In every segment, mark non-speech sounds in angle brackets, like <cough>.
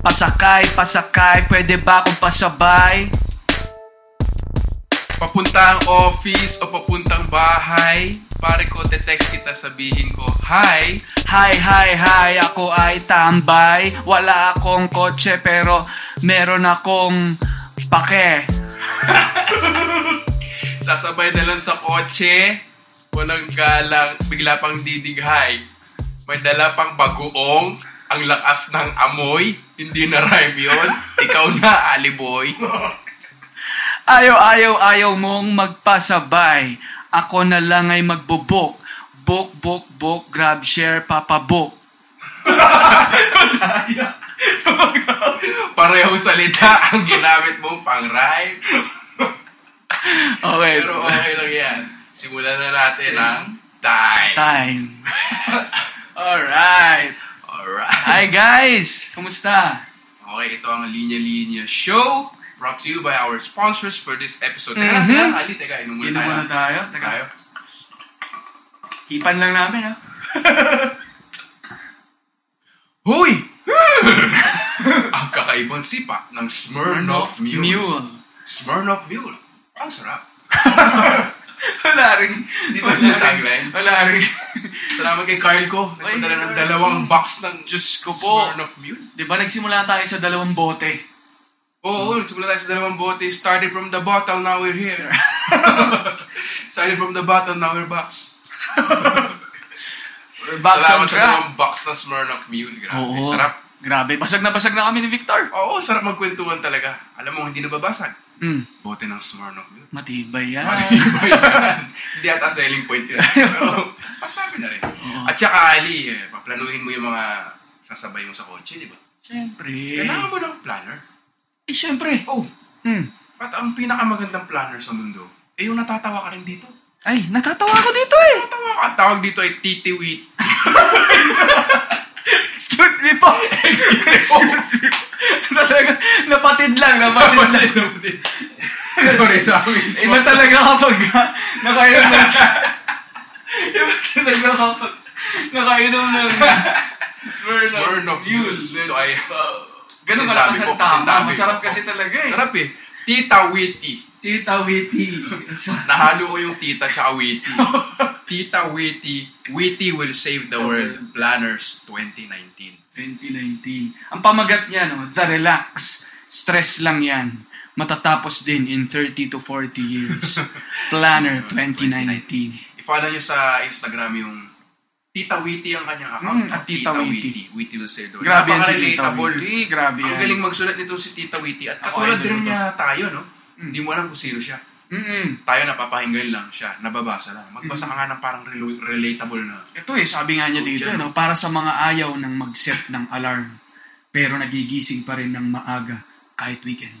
Pasakay, pasakay, pwede ba akong pasabay? Papuntang office o papuntang bahay, pare ko, te-text kita sabihin ko, Hi! Hi, hi, hi, ako ay tambay. Wala akong kotse pero meron akong pake. <laughs> Sasabay na lang sa kotse, walang galang, bigla pang didighay. May dala pang bagoong, ang lakas ng amoy, hindi na rhyme yun. Ikaw na, aliboy. Ayaw, ayaw, ayaw mong magpasabay. Ako na lang ay magbubok. Book, book, book, grab, share, papabook. Parehong salita ang ginamit mong pang rhyme. Okay. Pero okay lang yan. Simulan na natin ang time. Time. Alright. Alright. Hi guys! Kumusta? Okay, ito ang Linya Linya Show. Brought to you by our sponsors for this episode. Teka lang, Mhm. teka lang. Ali, teka. Inom muna Inom tayo. muna tayo. Teka. Tayo. Hipan lang namin ha. <laughs> Huy! <laughs> ang kakaibang sipa ng Smirnoff Mule. Mule. Smirnoff Mule. Ang sarap. <laughs> Wala rin. Di ba yung tagline? Wala rin. Salamat kay Carl ko. Nagpadala ng dalawang box ng Diyos ko po. Smirnoff Mule. Di ba nagsimula tayo sa dalawang bote? Oo, nagsimula tayo sa dalawang bote. Started from the bottle, now we're here. <laughs> Started from the bottle, now we're box. <laughs> We're back Salamat sa dalawang box na Smirnoff Mule. Grabe, Oo. sarap. Grabe. Basag na basag na kami ni Victor. Oo, sarap magkwentuhan talaga. Alam mo, hindi nababasag. Hmm. Bote ng Smirnoff Mule. Matibay yan. Matibay <laughs> yan. Hindi ata selling point yun. Pero, pasabi na rin. At saka, Ali, eh, paplanuhin mo yung mga sasabay mo sa kotse, di ba? Siyempre. Kailangan mo ng planner. Eh, siyempre. Oh, Hmm. at ang pinakamagandang planner sa mundo, eh yung natatawa ka rin dito. Ay, natatawa ako dito eh. Natatawa ka. Ang tawag dito ay titiwit. <laughs> Excuse me po. Excuse me po. talaga, napatid lang, napatid lang. Sorry, sorry. Iba talaga kapag nakainom ng... Iba talaga kapag nakainom ng... Smirnoff Mule. Ito ay... Ganun Sintabi kalakas ang tama. Masarap kasi talaga eh. Sarap eh. Tita Witty. Tita Witty. <laughs> Nahalo ko yung tita tsaka witty. <laughs> tita Witty. Witty will save the world. Planners 2019. 2019. Ang pamagat niya, no? The Relax. Stress lang yan. Matatapos din in 30 to 40 years. <laughs> Planner 2019. I-follow nyo sa Instagram yung Tita Witty ang kanyang account. Mm, at Tita Witty. Witty the world. Grabe yan si Tita. Witty. Grabe Ang yan. galing magsulat nito si Tita Witty. At katulad ko. niya tayo, no? Hindi mo alam kung sino siya. Mm-mm. Tayo napapahinggan lang siya. Nababasa lang. Magbasa ka nga ng parang relo- relatable na. Ito eh, sabi nga niya dito, Diyan. no? para sa mga ayaw ng mag-set ng alarm, pero nagigising pa rin ng maaga kahit weekend.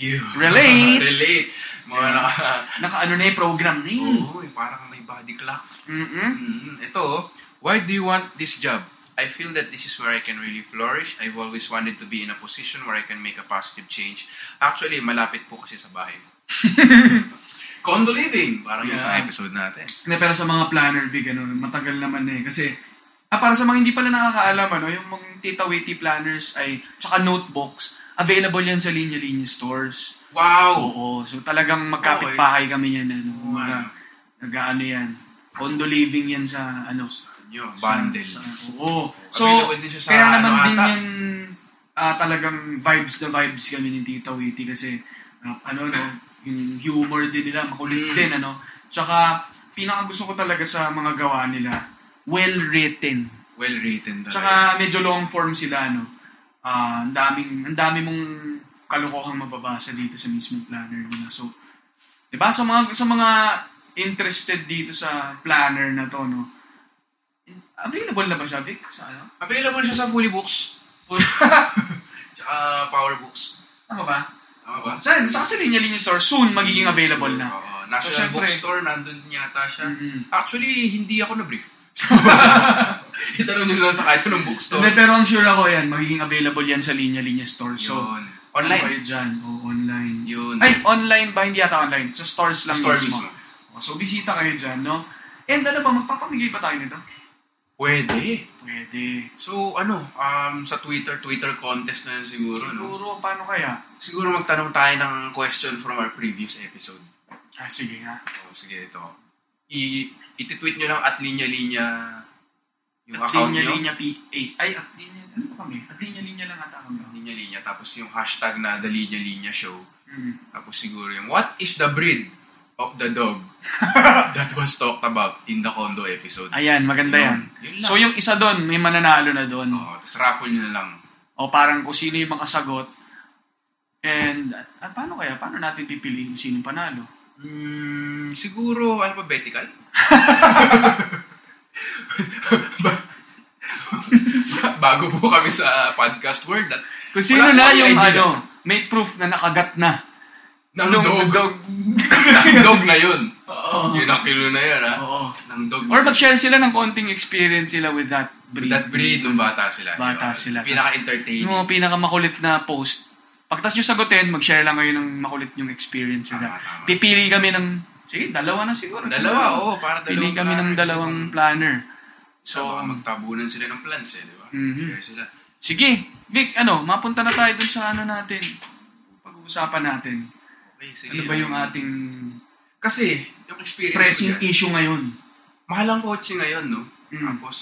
Yeah. Relate. <laughs> Relate. Mga naka... Naka-ano na yung program na eh. Oo, eh, parang may body clock. Mm-mm. Mm, ito, why do you want this job? I feel that this is where I can really flourish. I've always wanted to be in a position where I can make a positive change. Actually, malapit po kasi sa bahay. <laughs> Condo living, parang yung sa Yeah. episode natin. Hindi, pero sa mga planner big, ano, matagal naman na eh. Kasi, ah, para sa mga hindi pala nakakaalam, ano, yung mga Tita Witty planners ay, tsaka notebooks, available yan sa linya-linya stores. Wow! Oo, so talagang magkapit-bahay kami yan. Ano, ano. nag-ano yan. Condo living yan sa, ano, Yun, bundle. Oo. So, din siya sa kaya ano naman din ata. yan, ah, talagang vibes na vibes kami ni Tita Witty kasi, ah, ano, no, yung humor din nila, makulit Mm. din, ano. Tsaka, pinaka gusto ko talaga sa mga gawa nila, well-written. Well written talaga. Tsaka, medyo long form sila, no. Ah, ang daming, ang dami mong kalokohang mababasa dito sa mismong planner nila. So, 'di ba sa mga sa mga interested dito sa planner na to, no. Available na ba siya, Vic? Sa ano? Available siya sa Fully Books. Tsaka <laughs> Power Books. Tama ba? Tama ba? Sa, tsaka sa linya-linya store, soon magiging available na. Oo. National So, Bookstore, nandun yata siya. Mm-mm. Actually, hindi ako na-brief. <laughs> Itanong nyo lang sa kahit anong bookstore. Hindi, pero ang sure ako yan, magiging available yan sa linya-linya store. So, Yun. ano Online. kayo dyan? O, online. Yun. Ay, online ba? Hindi yata online. Sa stores lang Store mismo. mismo. O, So, bisita kayo dyan, no? And ano ba, magpapamigay pa tayo nito? Pwede. Pwede. So, ano, um, sa Twitter, Twitter contest na yun siguro, no? Siguro, paano kaya? Siguro magtanong tayo ng question from our previous episode. Ah, sige nga. O, sige, ito. I, iti-tweet nyo lang at linya-linya yung At account linya, nyo. linya P8. Ay, at linya, ano ba kami? At linya, linya lang ata kami. Linya-linya. Tapos yung hashtag na The Linya Linya Show. Hmm. Tapos siguro yung, what is the breed of the dog <laughs> that was talked about in the condo episode? Ayan, maganda Yun. yan. Yun lang. So, yung isa doon, may mananalo na doon. Oo, tapos raffle nyo na lang. O parang kung sino yung mga sagot. And, ah, paano kaya? Paano natin pipiliin kung sino panalo? Hmm, siguro alphabetical. <laughs> Ba- Bago po kami sa podcast world at Kung sino na yung idea. ano, may proof na nakagat na. Ng Nung dog. dog. <laughs> ng dog na yun. Oo. Yun ang kilo na yun, ha? Oo. Ng dog. Or mag-share sila ng konting experience sila with that breed. That breed nung bata sila. Bata Yun. sila. Pinaka-entertaining. Yung mga pinakamakulit na post. Pagtas nyo sagutin, mag-share lang kayo ng makulit yung experience nila. Tama, tama. Pipili kami ng, sige, dalawa na siguro. Dalawa, oo. Para dalawang Pili kami ng dalawang planner. So, baka magtabunan sila ng plans eh, di ba? Mhm. Share sila. Sige, Vic, ano, mapunta na tayo dun sa ano natin. Pag-uusapan natin. Okay, sige. Ano ba yung ating Kasi, yung experience pressing ko dyan, issue ngayon? mahal ang kotse ngayon, no? Mm. Tapos,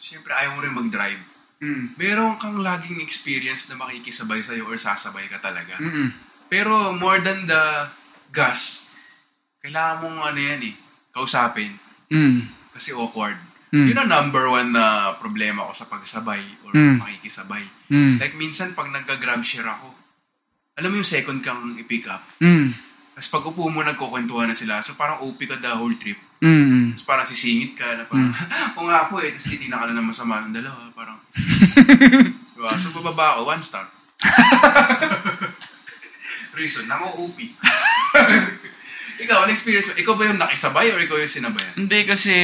siyempre ayaw mo rin mag-drive. Mm. Meron kang laging experience na makikisabay sa'yo or sasabay ka talaga. Mm-mm. Pero more than the gas, kailangan mong ano yan eh, kausapin. Mm. Kasi awkward. Mm. Yun ang number one na problema ko sa pagsabay or Mm. makikisabay. Mm. Like minsan pag nagka-grab share ako, alam mo yung second kang i-pick up. Mm. Tapos pag upo mo, nagkukwentuhan na sila. So parang OP ka the whole trip. Mm. Tapos parang sisingit ka na parang, <laughs> Hmm. o nga po eh. Tapos titignan ka na ng masama ng dalawa. Parang, <laughs> diba? So bababa ako, one star. <laughs> Reason, nako OP. ikaw, ano experience mo? Ikaw ba yung nakisabay or ikaw yung sinabayan? Hindi kasi,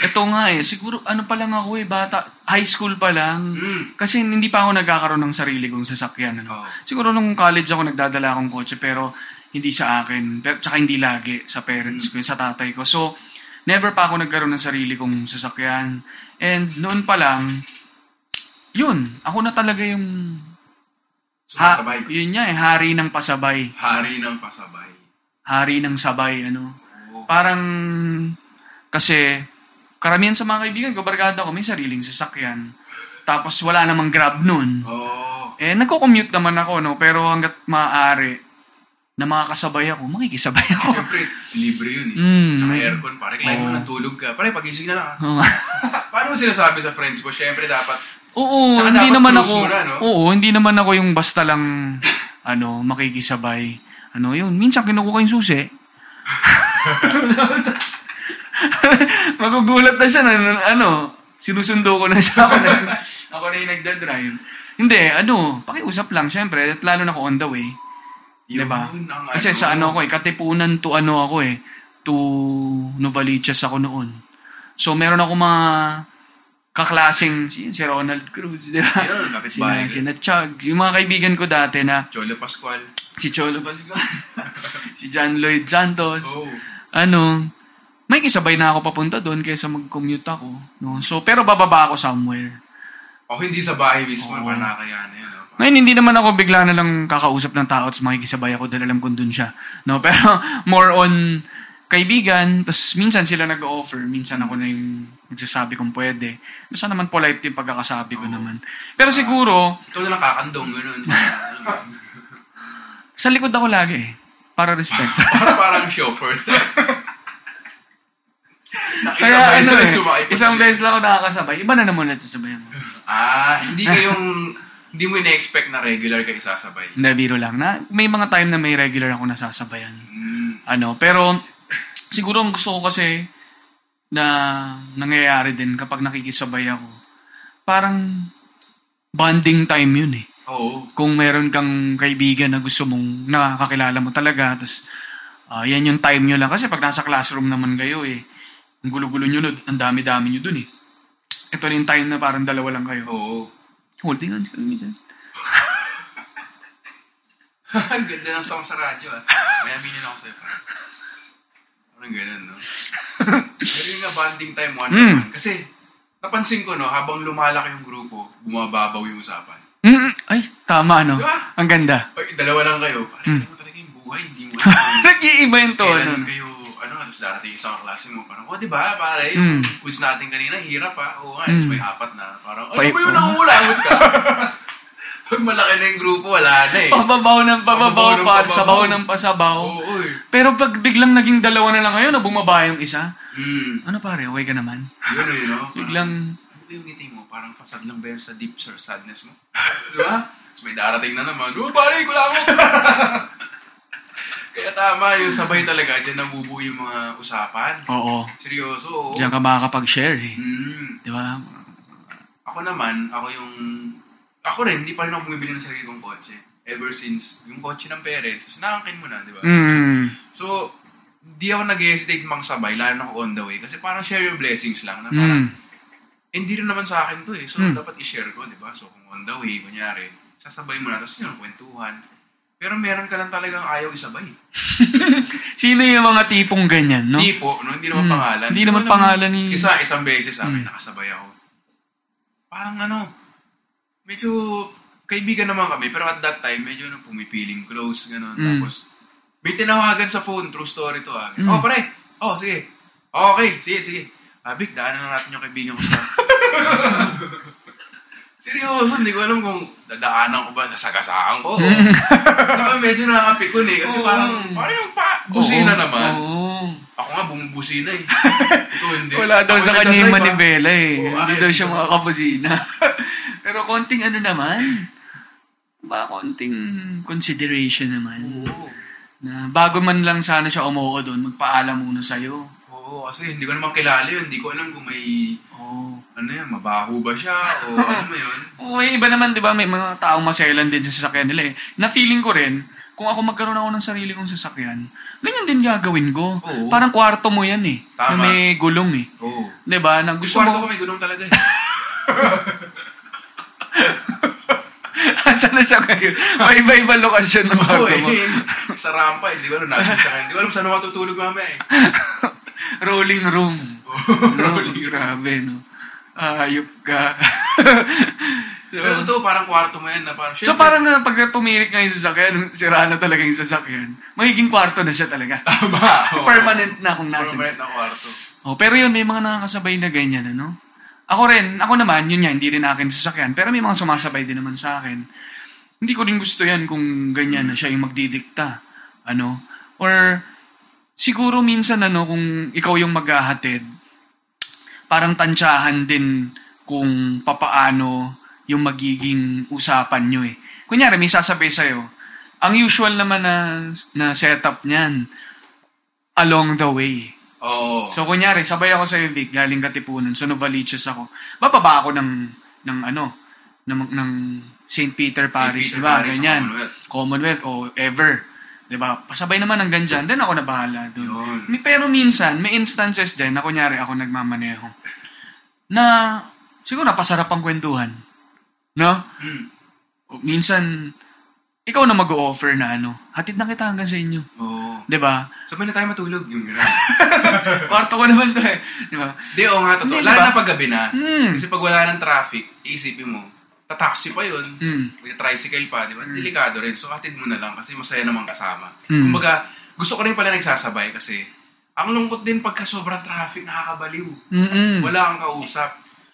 ito nga eh, siguro ano pa lang ako eh, bata, high school pa lang. Mm. Kasi hindi pa ako nagkakaroon ng sarili kong sasakyan. Ano? Oo. Siguro nung college ako nagdadala akong kotse pero hindi sa akin. Pero, tsaka hindi lagi sa parents ko, sa tatay ko. So, never pa ako nagkaroon ng sarili kong sasakyan. And noon pa lang, yun, ako na talaga yung ha, Sumasabay. yun niya eh, hari ng pasabay. Hari ng pasabay. Hari ng sabay, ano. Oo. Parang, kasi, karamihan sa mga kaibigan ko, barkada ko, may sariling sasakyan. Tapos wala namang grab nun. Oo. Eh, nagko-commute naman ako, no? Pero hanggat maaari, na makakasabay ako, makikisabay ako. Siyempre, libre yun eh. Mm. Tsaka aircon, pare. Recline mo Oo. na tulog ka. Pare, pagising na lang. Oo. <laughs> Paano mo sinasabi sa friends mo? Siyempre, dapat Oo, Tsaka hindi dapat naman ako, mo na, no? oo, hindi naman ako yung basta lang, ano, makikisabay. Ano, yun, minsan kinukuha yung susi. <laughs> <laughs> Magugulat na siya na, ano, sinusundo ko na siya ako na, <laughs> ako na yung nagdadrive. Hindi, ano, pakiusap lang, syempre, at lalo na ako on the way. yun Diba? ang Kasi sa ano ako eh, katipunan to ano ako eh, to Novaliches ako noon. So meron ako mga kaklaseng, si, si Ronald Cruz, di ba? Yun, <laughs> kapitbahay. Sina, sina Chug, yung mga kaibigan ko dati na Cholo Pascual. si Cholo Pascual, si John Lloyd Santos, Oh. ano, may kisabay na ako papunta doon kaysa mag-commute ako. No? So, pero bababa ako somewhere. O hindi sa bahay mismo, oh. panakayan yun. No? Ngayon, hindi naman ako bigla na lang kakausap ng tao at makikisabay ako dahil alam kong dun siya. No? <laughs> Pero more on kaibigan, tapos minsan sila nag-offer, minsan ako na yung nagsasabi kung pwede. Basta naman polite yung pagkakasabi ko Oo. naman. Pero siguro, Ikaw na lang kakandong, ganun. <laughs> sa likod ako lagi eh. Para <laughs> respect. Para parang chauffeur. Kaya ano eh, pa isang sa- beses lang ako nakakasabay. Iba na naman nagsasabayan mo. Ah, hindi kayong, hindi mo ina-expect na regular kayo sasabay. Hindi, biro lang. Na, may mga time na may regular ako nasasabayan. Mm. Ano, pero siguro ang gusto ko kasi na nangyayari din kapag nakikisabay ako. Parang bonding time yun eh. Oo. Kung meron kang kaibigan na gusto mong nakakakilala mo talaga, tapos ah, yan yung time nyo lang. Kasi pag nasa classroom naman kayo eh, ang gulo-gulo nyo, nun, ang dami-dami nyo dun eh. Ito na yung time na parang dalawa lang kayo. Oo. Holding hands kami dyan. Ang ganda ng song sa radyo ah. May aminin ako sa'yo. parang. Parang ganun, no? Pero yung nga bonding time one Mm. naman. Kasi, napansin ko, no, habang lumalaki yung grupo, bumababaw yung usapan. Mm, ay, tama, no? Di ba? Ang ganda. Ay, dalawa lang kayo. Alam mo talaga yung buhay, hindi mo. <laughs> Nag-iiba yung tono. Kailan kayo, ano, tapos darating isang klase mo, parang, oh, di ba, pare, yung quiz natin kanina, hirap ha. Oo nga, tapos may apat na. Parang, ano Pay- ba yun, nangungulangot ka? <laughs> Pag malaki na yung grupo, wala na eh. Pababaw ng pababaw, Pababaw pa, sabaw ng pasabaw. Oo, eh. Pero pag biglang naging dalawa na lang kayo, na bumaba yung isa, Hmm. ano pare, okay ka naman? Yun, eh, no? <laughs> Parang, Biglang, ano ba yung ngiti mo? Parang fasad lang ba yan sa deep sir sadness mo? <laughs> Di ba? Tapos may darating na naman, oh, pare, kulangot! Kaya tama, yung sabay talaga, dyan nabubuo yung mga usapan. oo, Seryoso, oo. diyan ka makakapag-share eh. Hmm. Di ba? Ako naman, ako yung... Ako rin, hindi pa rin ako bumibili ng sarili kong kotse. Ever since, yung kotse ng parents, tapos nakangkin mo na, di ba? Mm. So, hindi ako nag-hesitate mang sabay, lalo na ako on the way. Kasi parang share your blessings lang. Na parang, Mm. hindi rin naman sa akin to eh. So, Hmm. dapat i-share ko, di ba? So, kung on the way, kunyari, sasabay mo na, tapos yun, kwentuhan. Pero meron ka lang talagang ayaw isabay. <laughs> Sino yung mga tipong ganyan, no? Hindi po, no? hindi naman Hmm. pangalan. Hindi naman pangalan ni- Isa, isang beses sa amin, Hmm. nakasabay ako. Parang ano, medyo kaibigan naman kami, pero at that time, medyo na pumipiling close, gano'n. Hmm. Tapos, may tinawagan sa phone, true story to ah. Hmm. Oh, pare! Oh, sige. Okay, sige, sige. Ah, Vic, daanan na natin yung kaibigan ko sa... <laughs> Seryoso, hindi ko alam kung dadaanan ko ba, sasagasaan ko. <laughs> Di ba, medyo nakakapikon eh. Kasi Oo. parang, parang yung pa, busina Oo. naman. Oo. Ako nga, bumubusina eh. <laughs> Ito hindi. Wala daw sa kanya yung ah. manibela eh. Oo, Hindi ay, daw siya ito. makakabusina. <laughs> Pero konting ano naman. Ba, konting consideration naman. Oo. Na bago man lang sana siya umuo doon, magpaalam muna sa'yo. Oo, kasi hindi ko naman kilala yun. Hindi ko alam kung may, Oo. Ano yan, mabaho ba siya o <laughs> ano mo yun. May iba naman, di ba, may mga taong maselan din sa sasakyan nila eh. Na feeling ko rin, kung ako magkaroon ako ng sarili kong sasakyan, ganyan din gagawin ko. Oo. Parang kwarto mo yan eh. Na Tama. may gulong eh. Oo. Di ba? Na Gusto kwarto ko mo... may gulong talaga eh. <laughs> Saan na siya ngayon? May iba-iba lokasyon ng Oo kwarto eh. mo. Sa rampa eh. Di ba, nasa siya kayo. Di ko alam saan matutulog mamaya eh. <laughs> Rolling room. Rolling Grabe, no? Ayop ka. <laughs> so, Pero ito, parang kwarto mo yan na parang, so, parang na pag tumirik nga yung sasakyan, sira na talaga yung sasakyan, magiging kwarto na siya talaga. <laughs> Tama. Permanent na kung nasa Permanent na kwarto. Oh, pero yun, may mga nakakasabay na ganyan, ano? Ako rin, ako naman, yun yan, hindi rin akin sasakyan. Pero may mga sumasabay din naman sa akin. Hindi ko rin gusto yan kung ganyan na siya yung magdidikta. Ano? Or, siguro minsan, ano, kung ikaw yung maghahatid, parang tansyahan din kung papaano yung magiging usapan nyo eh. Kunyari, may sasabi sa'yo, ang usual naman na, na setup niyan, along the way. Oo. So, kunyari, sabay ako sa Vic, galing Katipunan, so Novaliches ako. Bababa ako ng, ng ano, ng, ng St. Peter Parish, Peter di ba? Parish sa Ganyan. Commonwealth. Commonwealth, o ever. Di ba? Pasabay naman hanggang dyan, then ako na bahala doon. Pero minsan, may instances din na kunyari ako nagmamaneho, na siguro napasarap ang kwentuhan. No? Hmm. O, Minsan, ikaw na mag-o-offer na ano, hatid na kita hanggang sa inyo. Oo. Di ba? Sabay na tayo matulog. Yung gano'n. <laughs> Kwarto ko naman to eh. Di ba? Di, oo nga, totoo. Hindi, Lalo diba? na pag gabi na. Hmm. Kasi pag wala ng traffic, isipin mo, tataksi pa yun. Mm. May tricycle pa, di ba? Delikado rin. So, hatid mo na lang kasi masaya naman kasama. Mm. Kumbaga, gusto ko rin pala nagsasabay kasi ang lungkot din pagka sobrang traffic, nakakabaliw. Mm-mm. Wala kang kausap.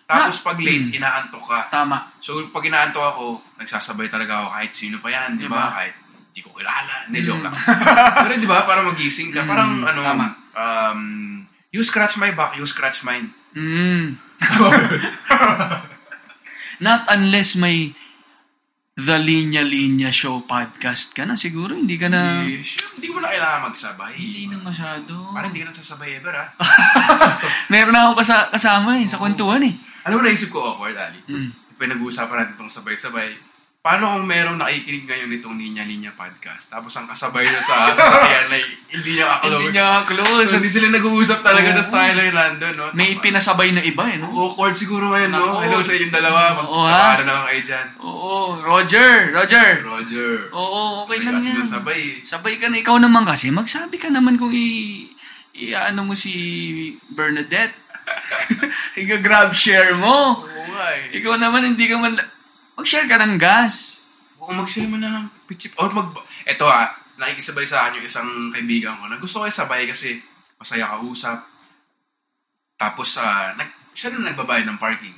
Tapos pag late, Mm. inaantok ka. Tama. So, pag inaantok ako, nagsasabay talaga ako kahit sino pa yan, di Diba? ba? Kahit di ko kilala. Hindi, joke Mm. lang. <laughs> Pero di ba, para magising ka. Mm, Parang ano, tama. um, you scratch my back, you scratch mine. Mm. <laughs> <laughs> Not unless may The Linya Linya Show podcast ka na. Siguro hindi ka na... Eh, sure, hindi mo na kailangan magsabay. Hindi na masyado. Parang hindi ka nasasabay ever, ah. <laughs> Meron na ako kasa- kasama eh, sa kwentuhan eh. Alam mo, naisip ko awkward, Ali. Mm. Pinag-uusapan natin itong sabay-sabay. Paano kung merong nakikinig ngayon nitong Ninya Ninya podcast? Tapos ang kasabay niya sa sasakyan ay hindi niya ka-close. Hindi niya close. So, hindi sila nag-uusap talaga. Tapos tayo lang nandun, no? May pinasabay na iba eh, no? Awkward siguro ngayon, no? Nako. Hello sa inyong dalawa. Oo, ha? Na lang kayo dyan. Oo, Roger, Roger. Roger. Oo, okay Sabay lang kasi yan. ng sabay. eh. Sabay ka na. Ikaw naman kasi, magsabi ka naman kung i... i ano mo si Bernadette. <laughs> <laughs> Iga-grab share mo. Oo nga eh. Ikaw naman, hindi ka man... Mag-share ka ng gas. Oo, mag-share mo na ng pitchip. Or mag... Ito ah, nakikisabay sa akin yung isang kaibigan ko na gusto ko sabay kasi masaya ka usap. Tapos, ah, nag, siya na nagbabayad ng parking.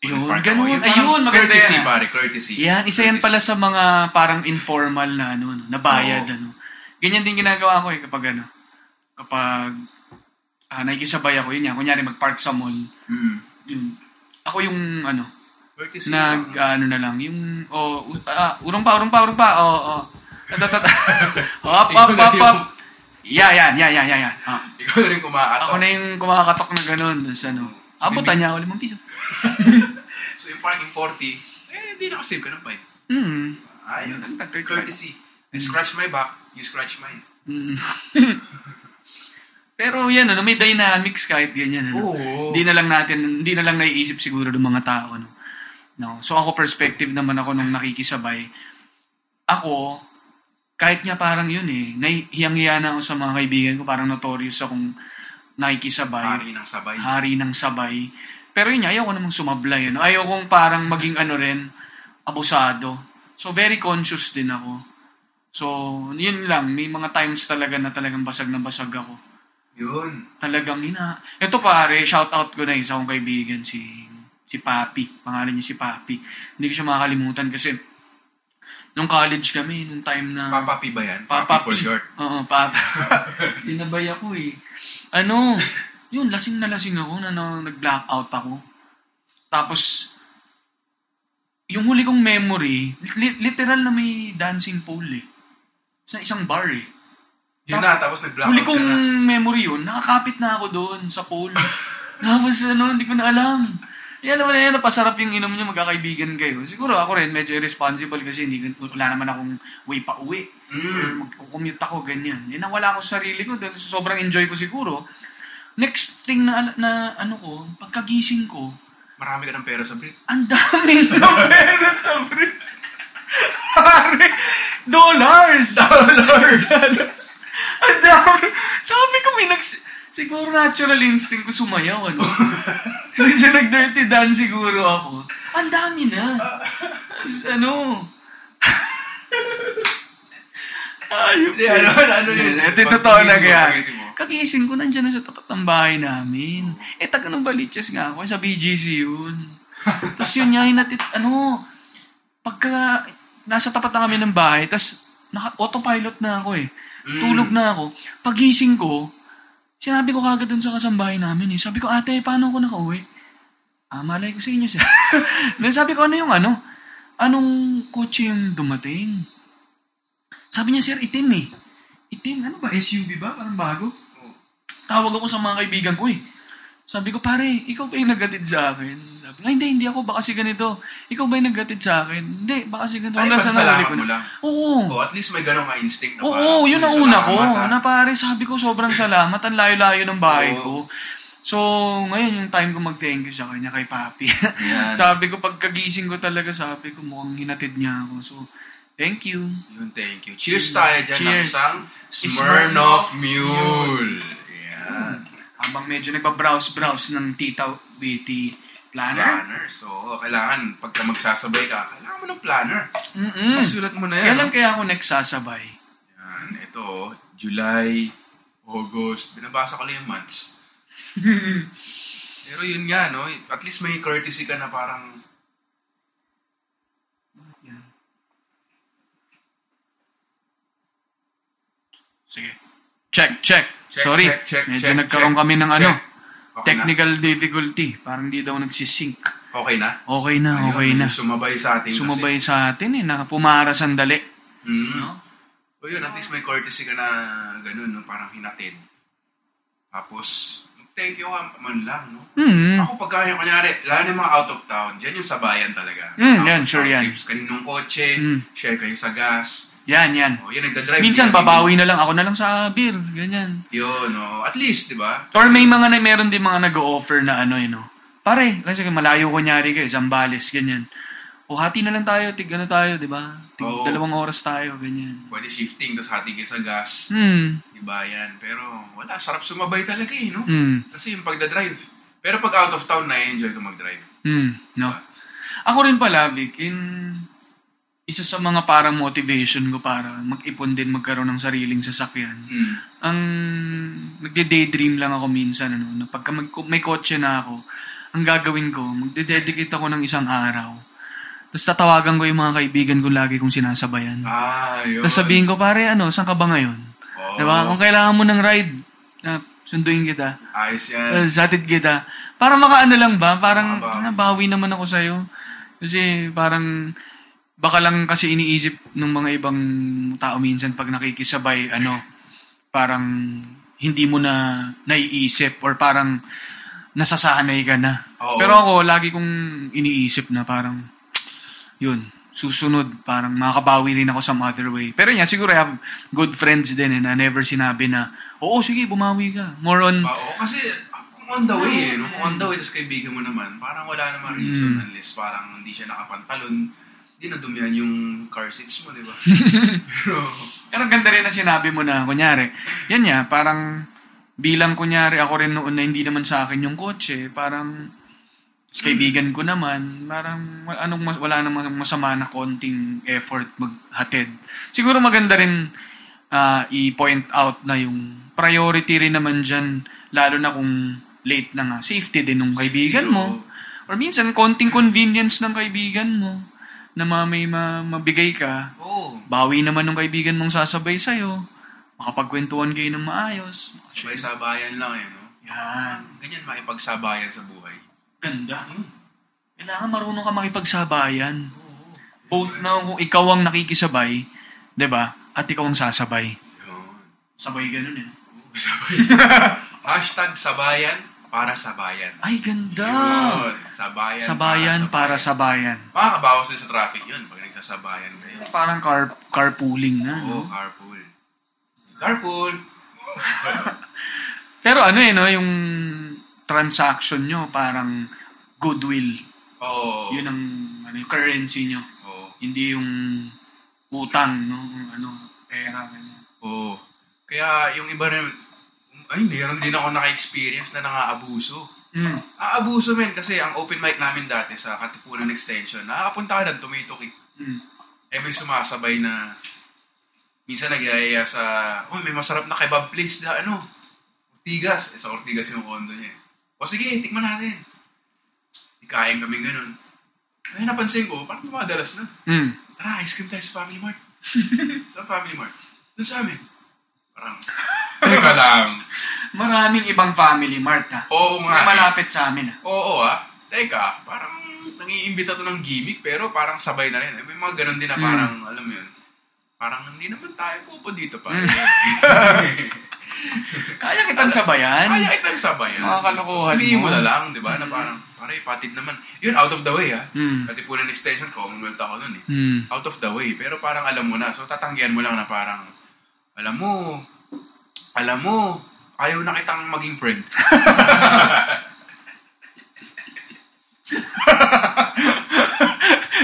Yun, ako. ganun. Yung Ayun, maganda Courtesy, yan. pare, courtesy. Yan, isa yan Courtesy. pala sa mga parang informal na ano, no, na bayad, Oo. ano. Ganyan din ginagawa ko eh kapag ano, kapag ah, nakikisabay ako, yun yan, kunyari mag-park sa mall, Mm. yun. Ako yung ano, nag, ano na lang, yung, oh, u- ah, urong pa, urong pa, urong pa, oh, oh. <laughs> Hop, hop, hop, hop. Yeah, yan, yan, yan, yan, yan. Ah. Ikaw na rin kumakato. Ako na yung kumakatok na ganun. Tapos ano, Sabi abutan niya ako limang piso. <laughs> So, yung parking 40, eh, di nakasave ka ng 5. Hmm. Ayos. Courtesy. I scratch my back, you scratch mine. Mm. <laughs> Pero yan, ano, may dynamics kahit ganyan. Ano. Oo. Hindi na lang natin, hindi na lang naiisip siguro ng mga tao. Ano. No. So ako perspective naman ako nung nakikisabay. Ako, kahit nga parang yun eh, nahihiyang-hiya na ako sa mga kaibigan ko, parang notorious akong nakikisabay. Hari ng sabay. hari ng sabay. Pero yun, ayaw ko namang sumablay. Ano? Ayaw kong parang maging ano rin, abusado. So, very conscious din ako. So, yun lang. May mga times talaga na talagang basag na basag ako. Yun. Talagang ina... Ito pare, shout out ko na isa kong kaibigan, si si Papi. Pangalan niya si Papi. Hindi ko siya makakalimutan kasi nung college kami, nung time na... Papa P ba yan? Pa- Papi for short. Oo, Papi. <laughs> Sinabay ako eh. Ano, yun, lasing na lasing ako na, na nag-blackout ako. Tapos, yung huli kong memory, li- literal na may dancing pole eh. Sa isang bar eh. Yun na, tapos nag-blackout Huli kong na. memory yun, nakakapit na ako doon sa pole. <laughs> Tapos ano, hindi ko na alam. Yan naman na yan, napasarap yung inom niya, magkakaibigan kayo. Siguro ako rin, medyo irresponsible kasi hindi, wala naman akong way pa uwi. Mm. Mag-commute ako, ganyan. Yan ang wala ko sa sarili ko dahil sobrang enjoy ko siguro. Next thing na, na ano ko, pagkagising ko, Marami ka ng pera sa brief. ang daming <laughs> na pera sa brief. Pare, dollars! Dollars! ang dami. Sabi ko, may nags... Siguro natural instinct ko sumayaw, ano? <laughs> Medyo nag-dirty dance siguro ako. Ang dami na. Tapos, ano... Ayop. Hindi, ano, ano yun? Ito yung totoo na kaya. Kagising ko, nandiyan na sa tapat ng bahay namin. Eh, taga ng Baliches nga ako. Sa BGC yun. Tapos yun nga, hinatit, ano, pagka nasa tapat na kami ng bahay, tapos naka-autopilot na ako eh. Mm. Tulog na ako. Pagising ko, sinabi ko kagad dun sa kasambahay namin eh. Sabi ko, ate, paano ako nakauwi? Ah, malay ko sa inyo siya. <laughs> Then sabi ko, ano yung ano? Anong kotse yung dumating? Sabi niya, sir, itim eh. Itim, ano ba? SUV ba? Parang bago? Oh. Tawag ako sa mga kaibigan ko eh. Sabi ko, pare, ikaw ba yung naggatid sa akin? Sabi hindi, hindi ako. Baka si ganito. Ikaw ba yung naggatid sa akin? Hindi, baka si ganito. Ay, Hanggang sa nahuli ko na. lang. Oo. Oh, at least may ganun ka instinct na Oo, parang, yun ang "Uy, una ko. ha." Na pare, sabi ko, sobrang salamat. Ang layo-layo ng bahay Oo. ko. So, ngayon yung time ko mag-thank you sa kanya kay Papi. Yan. <laughs> sabi ko, pagkagising ko talaga, sabi ko, mukhang hinatid niya ako. So, thank you. Yun, thank you. Cheers tayo dyan ng Cheers. isang Smirnoff Smirnoff Mule. Yan. Habang medyo nagpa-browse-browse ng Tita Witty Planner. Planner. So, kailangan, pagka magsasabay ka, kailangan mo ng planner. Mm-mm. Sulat mo na yan. Kailan no? kaya ako nagsasabay? Yan. Ito, July, August. Binabasa ko lang yung months. <laughs> Pero yun nga, no? At least may courtesy ka na parang, Yan. Sige. Check, check. Check, Sorry. check, check, Medyo check, nagkaroon check, kami ng check. ano, okay technical difficulty. Parang di daw nagsisync. na. Okay na? Okay na, Ayun, okay na. Sumabay sa atin Sumabay sa atin eh, na pumara sandali. kasi. Mm. No? O yun, at least may courtesy ka na ganun, no? parang hinatid. Tapos, thank you ka man lang, no? Mm. Ako pagka yung kunyari, lalo na yung mga out of town, dyan yung sa bayan talaga. Mm, Out yan, sure yan. Trips, kaninong kotse, Mm. share kayo sa gas. Yan, yan. O, yan, nagdadrive. Minsan, yan, babawi na lang. Ako na lang sa beer. Ganyan. Yun, no? At least, di ba? Or may mga na, meron din mga nag-offer na ano, you know. Pare, kasi malayo kunyari kayo, Zambales, ganyan. O hati na lang tayo, tig ano tayo, di ba? Tig Oo. dalawang oras tayo, ganyan. Pwede shifting, tapos hati kayo sa gas. Hmm. Di ba yan? Pero, wala, sarap sumabay talaga eh, no? Hmm. Kasi yung pagdadrive, Pero pag out of town, na-enjoy ko mag-drive. Hmm, no. Ako rin pala, Vic, in isa sa mga parang motivation ko para mag-ipon din magkaroon ng sariling sasakyan. Mm. Ang nagde-daydream lang ako minsan ano, na pagka mag, may kotse na ako, ang gagawin ko, magde-dedicate ako ng isang araw. Tapos tatawagan ko yung mga kaibigan ko lagi kong sinasabayan. Ah, yun. Tapos sabihin ko, pare, ano, saan ka ba ngayon? Oo. Diba? Kung kailangan mo ng ride, na sunduin kita. Ayos yan. Uh, satid kita. Para makaano lang ba? Parang nabawi naman ako sa'yo. Kasi parang baka lang kasi iniisip ng mga ibang tao minsan pag nakikisabay, ano, parang hindi mo na naiisip or parang nasasanay ka na. Oo. Pero ako, lagi kong iniisip na parang, yun, susunod, parang makakabawi rin ako some other way. Pero yan, siguro I have good friends din eh, na never sinabi na, oo, sige, bumawi ka. More on, Ah, Oo, kasi kung on the way eh. Kung on the way, tapos kaibigan mo naman, parang wala naman reason Mm. unless parang hindi siya nakapantalon. Hindi na dumihan yung car seats mo, di ba? <laughs> Pero, Pero ganda rin na sinabi mo na, kunyari, yan niya, parang bilang kunyari ako rin noon na hindi naman sa akin yung kotse, parang sa kaibigan ko naman, parang wala, anong, mas- wala namang masama na konting effort maghatid. Siguro maganda rin ah, i-point out na yung priority rin naman dyan, lalo na kung late na nga, safety din ng kaibigan mo. Or minsan, konting convenience ng kaibigan mo na ma- may ma- mabigay ka, Oo. bawi naman ng kaibigan mong sasabay sa'yo. Makapagkwentuhan kayo ng maayos. May sabayan lang eh, no? Yan. Ganyan makipagsabayan sa buhay. Ganda. Hmm. Kailangan marunong ka makipagsabayan. Both na kung ikaw ang nakikisabay, 'di ba? At ikaw ang sasabay. Yun. Sabay ganun eh. <laughs> Hashtag sabayan para sabayan. Ay, ganda. Yun. Sabayan, Sabayan para sabayan. Makakabawas din sa traffic yun pag nagsasabayan kayo. Parang car carpooling na, Oo, no? carpool. Carpool. <laughs> Pero ano eh, no? Yung transaction nyo, parang goodwill. Oo. Yun ang ano, yung currency nyo. Oo. Hindi yung utang, no? Ano, pera, ganyan. Oo. Kaya yung iba rin, ay, meron din ako naka-experience na nangaabuso. Mm. Aabuso men kasi ang open mic namin dati sa Katipunan Extension, nakakapunta ka ng tumitok eh. Mm. Eh may sumasabay na minsan nagyayaya sa, oh may masarap na kebab place na ano, Ortigas. Eh, sa Ortigas yung condo niya. eh. O sige, tikman natin. Ikain kami ganun. Ay napansin ko, parang dumadalas na. Mm. Tara, ice cream tayo sa Family Mart. <laughs> sa Family Mart. Doon sa amin. Parang, teka <laughs> lang. Maraming ibang family mart ha. Oo nga. eh. malapit sa amin ha. Oo ah. Teka, parang nangiimbita to ng gimmick pero parang sabay na rin. Eh, May mga ganun din na Mm. parang, alam mo yun, parang hindi naman tayo pupo dito pa. Mm. <laughs> Kaya kitang sabayan. Kaya itang sabay. ah. Mga kalokohan So, sabihin mo mo. na lang, di ba, na parang, parang ipatid naman. Yun, out of the way ah. Mm. Katipunan extension, Commonwealth ako nun eh. Mm. Out of the way. Pero parang alam mo na. So, tatanggihan mo lang na parang, alam mo, alam mo, ayaw na kitang maging friend. <laughs>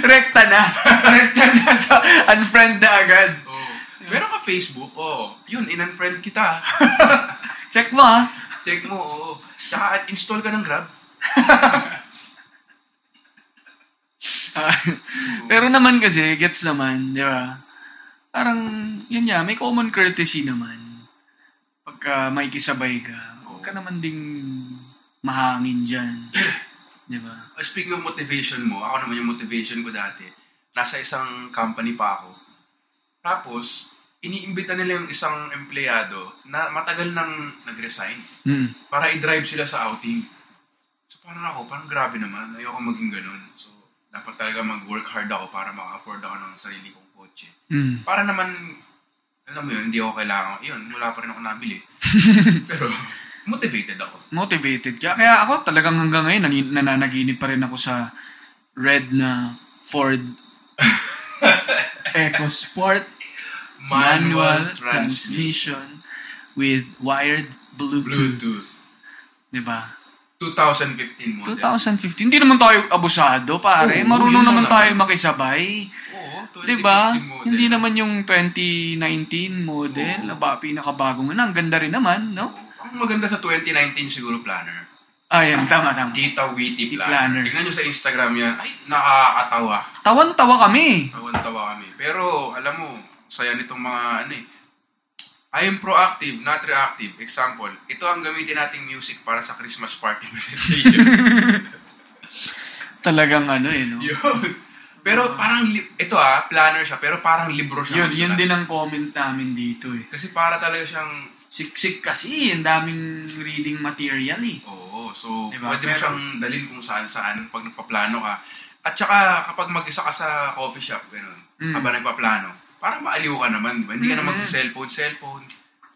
Rekta na. <laughs> Rekta na sa unfriend na agad. Oh. Meron ka Facebook? Oh. Yun, in-unfriend kita. <laughs> Check mo ha. Check mo, oo. Tsaka install ka ng Grab. Pero naman kasi, gets naman, di ba? Parang, yun ya, may common courtesy naman. Pagka may kisabay ka, huwag ka naman ding mahangin dyan. <clears throat> Di ba? Uh, Speaking of motivation mo, ako naman yung motivation ko dati. Nasa isang company pa ako. Tapos, iniimbita nila yung isang empleyado na matagal nang nag-resign Mm. para i-drive sila sa outing. So parang ako, parang grabe naman. Ayoko maging ganun. So, dapat talaga mag-work hard ako para maka-afford ako ng sarili kong kotse. Mm. Para naman, alam mo yun, hindi ako kailangan. Yun, wala pa rin ako nabili. <laughs> Pero, motivated ako. Motivated ka. Kaya ako talagang hanggang ngayon, nananaginip pa rin ako sa red na Ford <laughs> EcoSport manual transmission with wired Bluetooth. Bluetooth. Di ba? 2015 model. 2015. Hindi naman tayo abusado, pare. Oo, Marunong naman lang tayo naman. makisabay. Oo, 2015 Di ba? model. Hindi naman yung 2019 model. Oo. Aba, pinakabagong na. Ang ganda rin naman, no? Ang maganda sa 2019 siguro planner. Ayan, tama, tama. Tita Witty Witty Planner. Planner. Tingnan nyo sa Instagram yan. Ay, nakakatawa. Tawan-tawa kami. Tawan-tawa kami. Pero, alam mo, saya nitong mga ano eh. I am proactive, not reactive. Example, ito ang gamitin nating music para sa Christmas party presentation. <laughs> Talagang ano eh, no? <laughs> Yun. Pero parang, li- ito ah, planner siya, pero parang libro siya. Yun, yun din ang comment namin dito eh. Kasi para talaga siyang, Siksik kasi, ang daming reading material eh. oo, so Diba? pwede mo Pero- siyang dalhin kung saan-saan pag nagpaplano ka. At saka kapag mag-isa ka sa coffee shop, ganun, Mm. habang nagpaplano, parang maaliw ka naman, diba? Hindi ka na Mm. mag-cellphone, cellphone.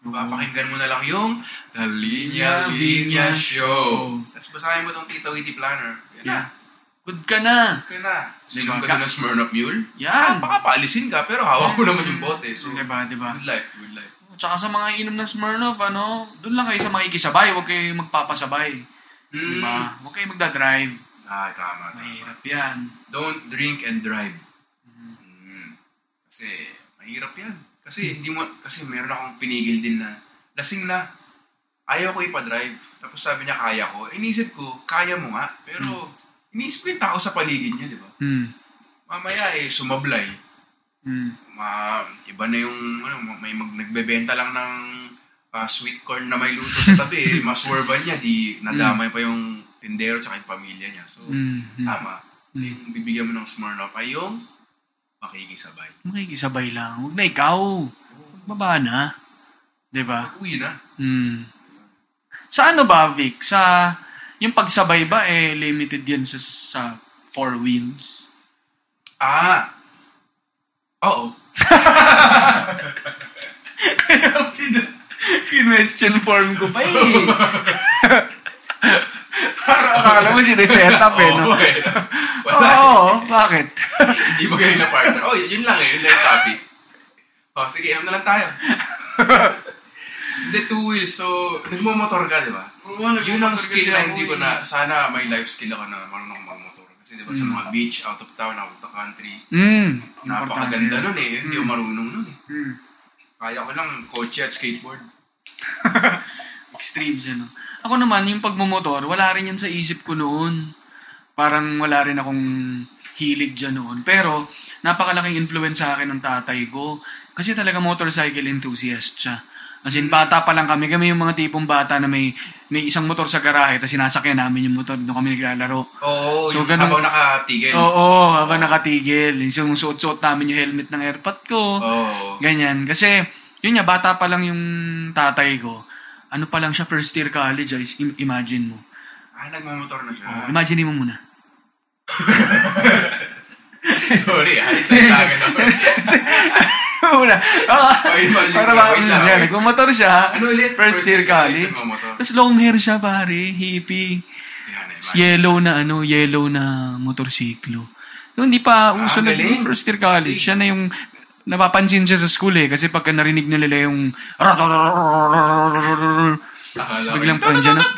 Oo. Papakinggan mo na lang yung The Linya Linya Show. Tapos basahin mo tong Tita Witty Planner. Yan na. Yeah. Good ka na. Okay na. Silong Diba? ka na ng Smirnoff Mule. Yan. Ah, baka paalisin ka, pero hawak mo naman yung bote. So, Diba, diba? good life, good life. Tsaka sa mga inom ng Smirnoff, ano, doon lang kayo sa mga ikisabay, huwag kayo magpapasabay. Mm. Diba? Huwag kayo magdadrive. Ah, tama, tama. Mahirap yan. Don't drink and drive. Mm-hmm. Mm. Kasi, mahirap yan. Kasi, hindi mo, kasi meron akong pinigil din na, lasing na, ayaw ko ipa-drive. Tapos sabi niya, kaya ko. Inisip ko, kaya mo nga. Pero, inisip ko yung tao sa paligid niya, di ba? Hmm. Mamaya eh, sumablay. Hmm. Ma, iba na yung, ano, may mag, nagbebenta lang ng ah, sweet corn na may luto sa tabi. eh. <laughs> Maswerban niya, di nadamay pa yung tindero tsaka yung pamilya niya. So, Hmm. Hmm. tama. Yung bibigyan mo ng Smirnoff ay yung makikisabay. Makikisabay lang. Huwag na ikaw. Baba na. Diba? Uwi na. Hmm. Sa ano ba, Vic? Sa, yung pagsabay ba, eh, limited yan sa, sa four wheels? Ah! Oo. <laughs> Kaya pin- question form ko pa eh. Parang akala mo sineset up eh, no? Oo, eh. Wala. Oo, bakit? Hindi ba ganyan na partner? Oh, yun lang eh. Yun lang yung topic. Oh, sige, inom na lang tayo. <laughs> Hindi, two wheels. So, nagmumotor ka, di ba? Yun ang skill na hindi ko na, sana may life skill ako na marunong akong magmotor. Kasi di ba sa mga beach, out of town, out of the country, Mm, napakaganda nun eh. Hindi ko marunong nun eh. Mm. Kaya ko lang kotse at skateboard. <laughs> Extremes, ano. Ako naman, yung pagmumotor, wala rin yan sa isip ko noon. Parang wala rin akong hilig dyan noon. Pero, napakalaking influence sa akin ng tatay ko. Kasi talaga motorcycle enthusiast siya. As in, bata pa lang kami. Kami yung mga tipong bata na may may isang motor sa garahe, tapos sinasakyan namin yung motor, doon kami naglalaro. Oo, So, yung ganun- habang nakatigil. Oo, habang nakatigil. Yung suot-suot namin yung helmet ng airpot ko. Oo. Ganyan. Kasi, yun nga, bata pa lang yung tatay ko. Ano pa lang siya, first year college, guys. Im- imagine mo. Ah, nagmamotor na siya. Oh, imagine mo muna. <laughs> Sorry, halit <laughs> sa itagin ako. Ah, Oh, imagine para ba, lang, yan, nagmamotor siya. Ano ulit? First year college. Tapos long hair siya, pare. Hippie. Tapos yellow na, ano, yellow na motorsiklo. Yung hindi pa uso na Ah, galing. first year college. Siya na yung napapansin siya sa school eh. Kasi pagka narinig nila yung biglang yun. pandyan na. <laughs>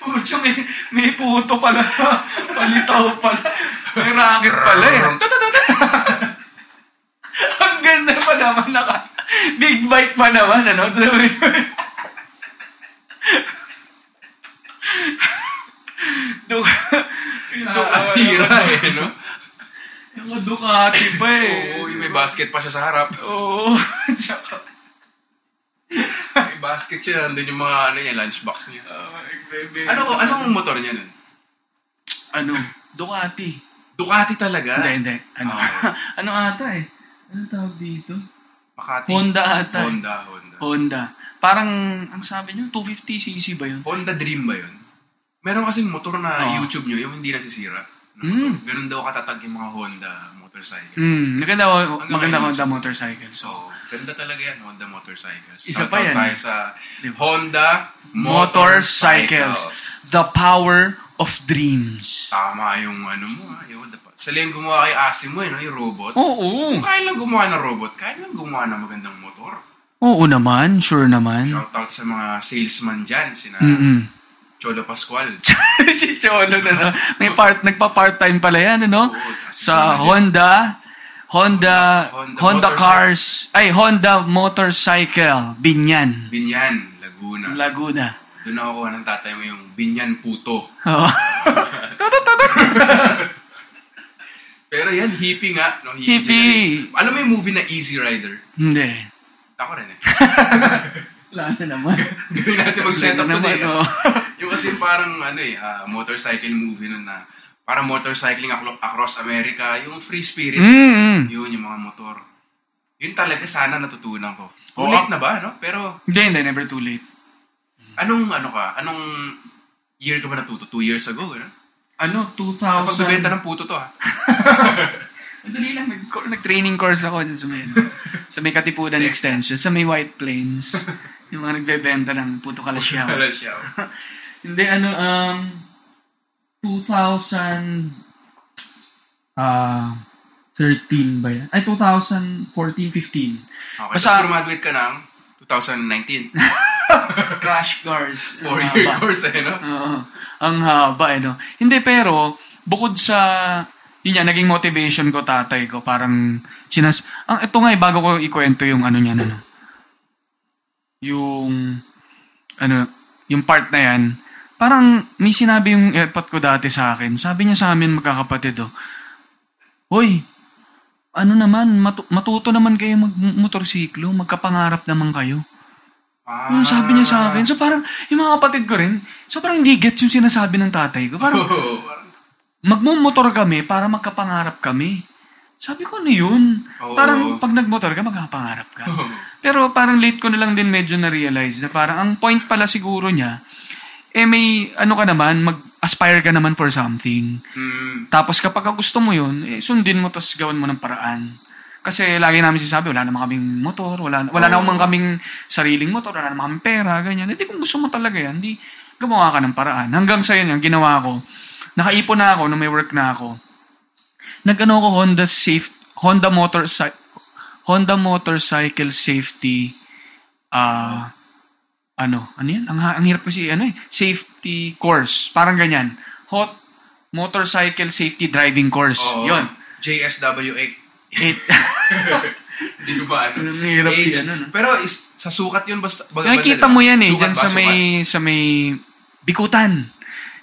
Pucha, may, may puto pala. <laughs> Palitaw pala. May racket pala eh. <laughs> Ang ganda pa naman naka. Big bike pa naman, ano? Duk Ah, asira eh, no? Yung Ducati pa eh. Oo, yung may basket pa siya sa harap. Oo. <laughs> Tsaka. May basket siya, nandun yung mga ano niya, lunchbox niya. ah, bebe. Ano, anong motor niya nun? Ano? Ducati. Ducati talaga? Hindi, hindi. Ano? Ah. <laughs> ano ata eh? Ano tawag dito? Makati? Honda ata. Honda, Honda. Honda. Parang, ang sabi niyo, 250cc ba yun? Honda Dream ba yun? Meron kasing motor na Oo. YouTube nyo, yung hindi nasisira. Mm. Ganun daw katatag yung mga Honda motorcycle. Hmm, maganda, Hanggang maganda Honda motorcycle. So, So, ganda talaga yan, Honda motorcycles. Isa pa yan. tayo sa Diba? Honda motorcycles. Motorcycles. The power of dreams. Tama yung ano mo, ha? Yung, sa yung gumawa kay Asim mo, eh, no? yung robot. Oo. Kung kaya lang gumawa ng robot, kaya lang gumawa ng magandang motor. Oo naman, sure naman. Shoutout sa mga salesman dyan, sina Mm-mm. Cholo Pascual. <laughs> si Cholo na no? May part, nagpa-part-time pala yan, ano? Oo, Sa din. Honda, Honda, Honda Honda, motorcycle. Cars, ay, Honda Motorcycle, Binyan, Binyan, Laguna. Laguna. Doon nakukuha ng tatay mo yung binyan puto. <laughs> Oo. <laughs> Pero yan, hippie nga. No? Hippie. Generation. Alam mo yung movie na Easy Rider? Hindi. Ako rin eh. <laughs> Wala na naman. <laughs> Gawin natin mag-set up na today. naman, oo. <laughs> yung kasi parang ano eh, ah, motorcycle movie nun na parang motorcycling across America, yung free spirit. Mm. Yun, yung mga motor. Yun talaga sana natutunan ko. Oo. Ulit na ba, no? Pero Hindi, hindi. Never too late. anong ano ka? Anong year ka ba natuto? Two years ago, ano? Ano, Sa 2000... pagbebenta ng puto to, ha? <laughs> Madali lang. Nag- nag-training course ako dyan sa may, sa may Katipunan. Extension, sa may White Plains. yung mga nagbebenta ng puto kalasyaw. Kala siya. <laughs> Hindi, ano, um, 2000, ah, 13 ba yan? Ay, 2014, 15. Okay, Basta- tapos graduate ka ng 2019. <laughs> <laughs> Crash Cars. <laughs> Ang Four-year course, eh, no? Oo. ang haba, eh, no? Hindi, pero, bukod sa, yun yan, naging motivation ko, tatay ko, parang, sinas, ang, ito nga, eh, bago ko ikwento yung ano niya, ano, yung, ano, yung part na yan, parang, may sinabi yung airpot ko dati sa akin, sabi niya sa amin, magkakapatid, oh, Hoy, ano naman, matu- matuto naman kayo mag-motorsiklo, magkapangarap naman kayo. Ah. Yung sabi niya sa akin. So parang, yung mga kapatid ko rin, so parang hindi gets yung sinasabi ng tatay ko. Parang, parang- <laughs> magmumotor kami para magkapangarap kami. Sabi ko, ano yun? Oo. Parang pag nagmotor ka, magkapangarap ka. Oo. Pero parang late ko na lang din medyo na-realize na parang ang point pala siguro niya, eh may ano ka naman, mag-aspire ka naman for something. Mm, Tapos kapag gusto mo yun, eh, sundin mo tapos gawin mo ng paraan. Kasi lagi namin sinasabi, wala naman kaming motor, wala, wala Oo. naman kaming sariling motor, wala naman kaming pera, ganyan. Hindi kung gusto mo talaga yan, hindi gumawa ka ng paraan. Hanggang sa yun, yung ginawa ko, nakaipon na ako, nung may work na ako. Nag-ano ko Honda safe, Honda motorcycle, Honda motorcycle safety, ah, ano, ano yan? Ang, ang hirap kasi, ano eh, safety course. Parang ganyan. Hot motorcycle safety driving course. oo. Yun. JSWA. Eight. <laughs> Hindi ko ba ano. Hirap Age. yan, ano? Pero is, sa sukat yun basta. Baga, Nakikita mo yan eh, ba? sa Sukat? may, sa may bikutan.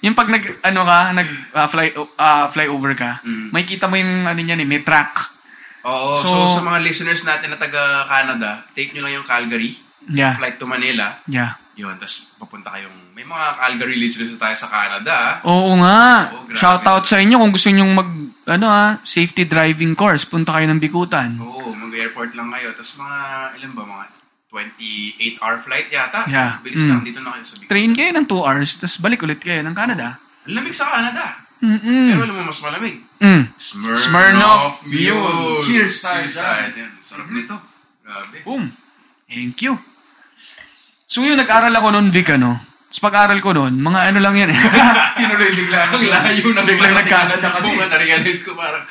Yung pag nag, ano ka, nag ah, fly, ah, flyover ka, Mm. may kita mo yung, ano yan eh, may track. Oo, So- so, sa mga listeners natin na taga Canada, take nyo lang yung Calgary, Yeah. flight to Manila, Yeah. Yun, tapos papunta kayong, may mga Calgary listeners na tayo sa Canada. Oo nga. Oo, grabe. Shout out sa inyo kung gusto niyo mag, ano ah, safety driving course, punta kayo ng bikutan. Oo, mag-airport lang kayo, tapos mga, ilan ba, mga 28-hour flight yata. Yeah. Bilis Mm. lang, dito na kayo sa Bicol. Train kayo ng 2 hours, tapos balik ulit kayo ng Canada. Ang lamig sa Canada. Mm-mm. Pero alam mo, mas malamig. Mm. Smirnoff, Smirnoff Mule. Mule. Cheers tayo Cheers dyan. tayo dyan. Sarap nito. Grabe. Boom. Thank you. So yun, nag-aral ako noon, Vic, ano? Tapos pag-aral ko noon, mga ano lang yan eh. <laughs> Tinuloy bigla. Ang layo ng Biglang nag-Canada kasi. Kung na-realize ko parang,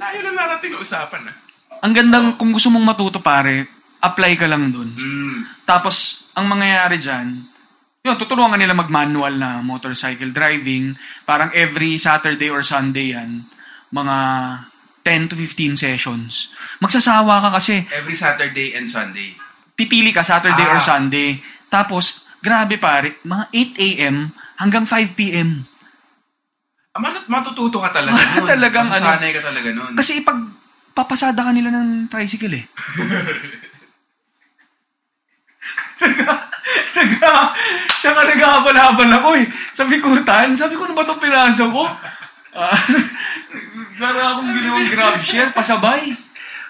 layo na narating na usapan ah. Ang gandang, kung gusto mong matuto pare, apply ka lang dun. Mm. Tapos, ang mangyayari dyan, yun, tutulungan nila mag-manual na motorcycle driving. Parang every Saturday or Sunday yan, mga 10 to 15 sessions. Magsasawa ka kasi. Every Saturday and Sunday. Pipili ka Saturday or Ah. Sunday. Tapos, grabe pare, mga 8 a.m. hanggang 5 p.m. Ah, mat- matututo ka talaga <laughs> Ah, nun. talagang ano. Masasanay ka talaga nun. Kasi pag papasada ka nila ng tricycle eh. <laughs> Naga, siya ka naghahabal-habal ako eh. Sa bikutan, sabi ko, ano ba itong piraso ko? <laughs> Ah, Gara akong ginawang grab share, pasabay.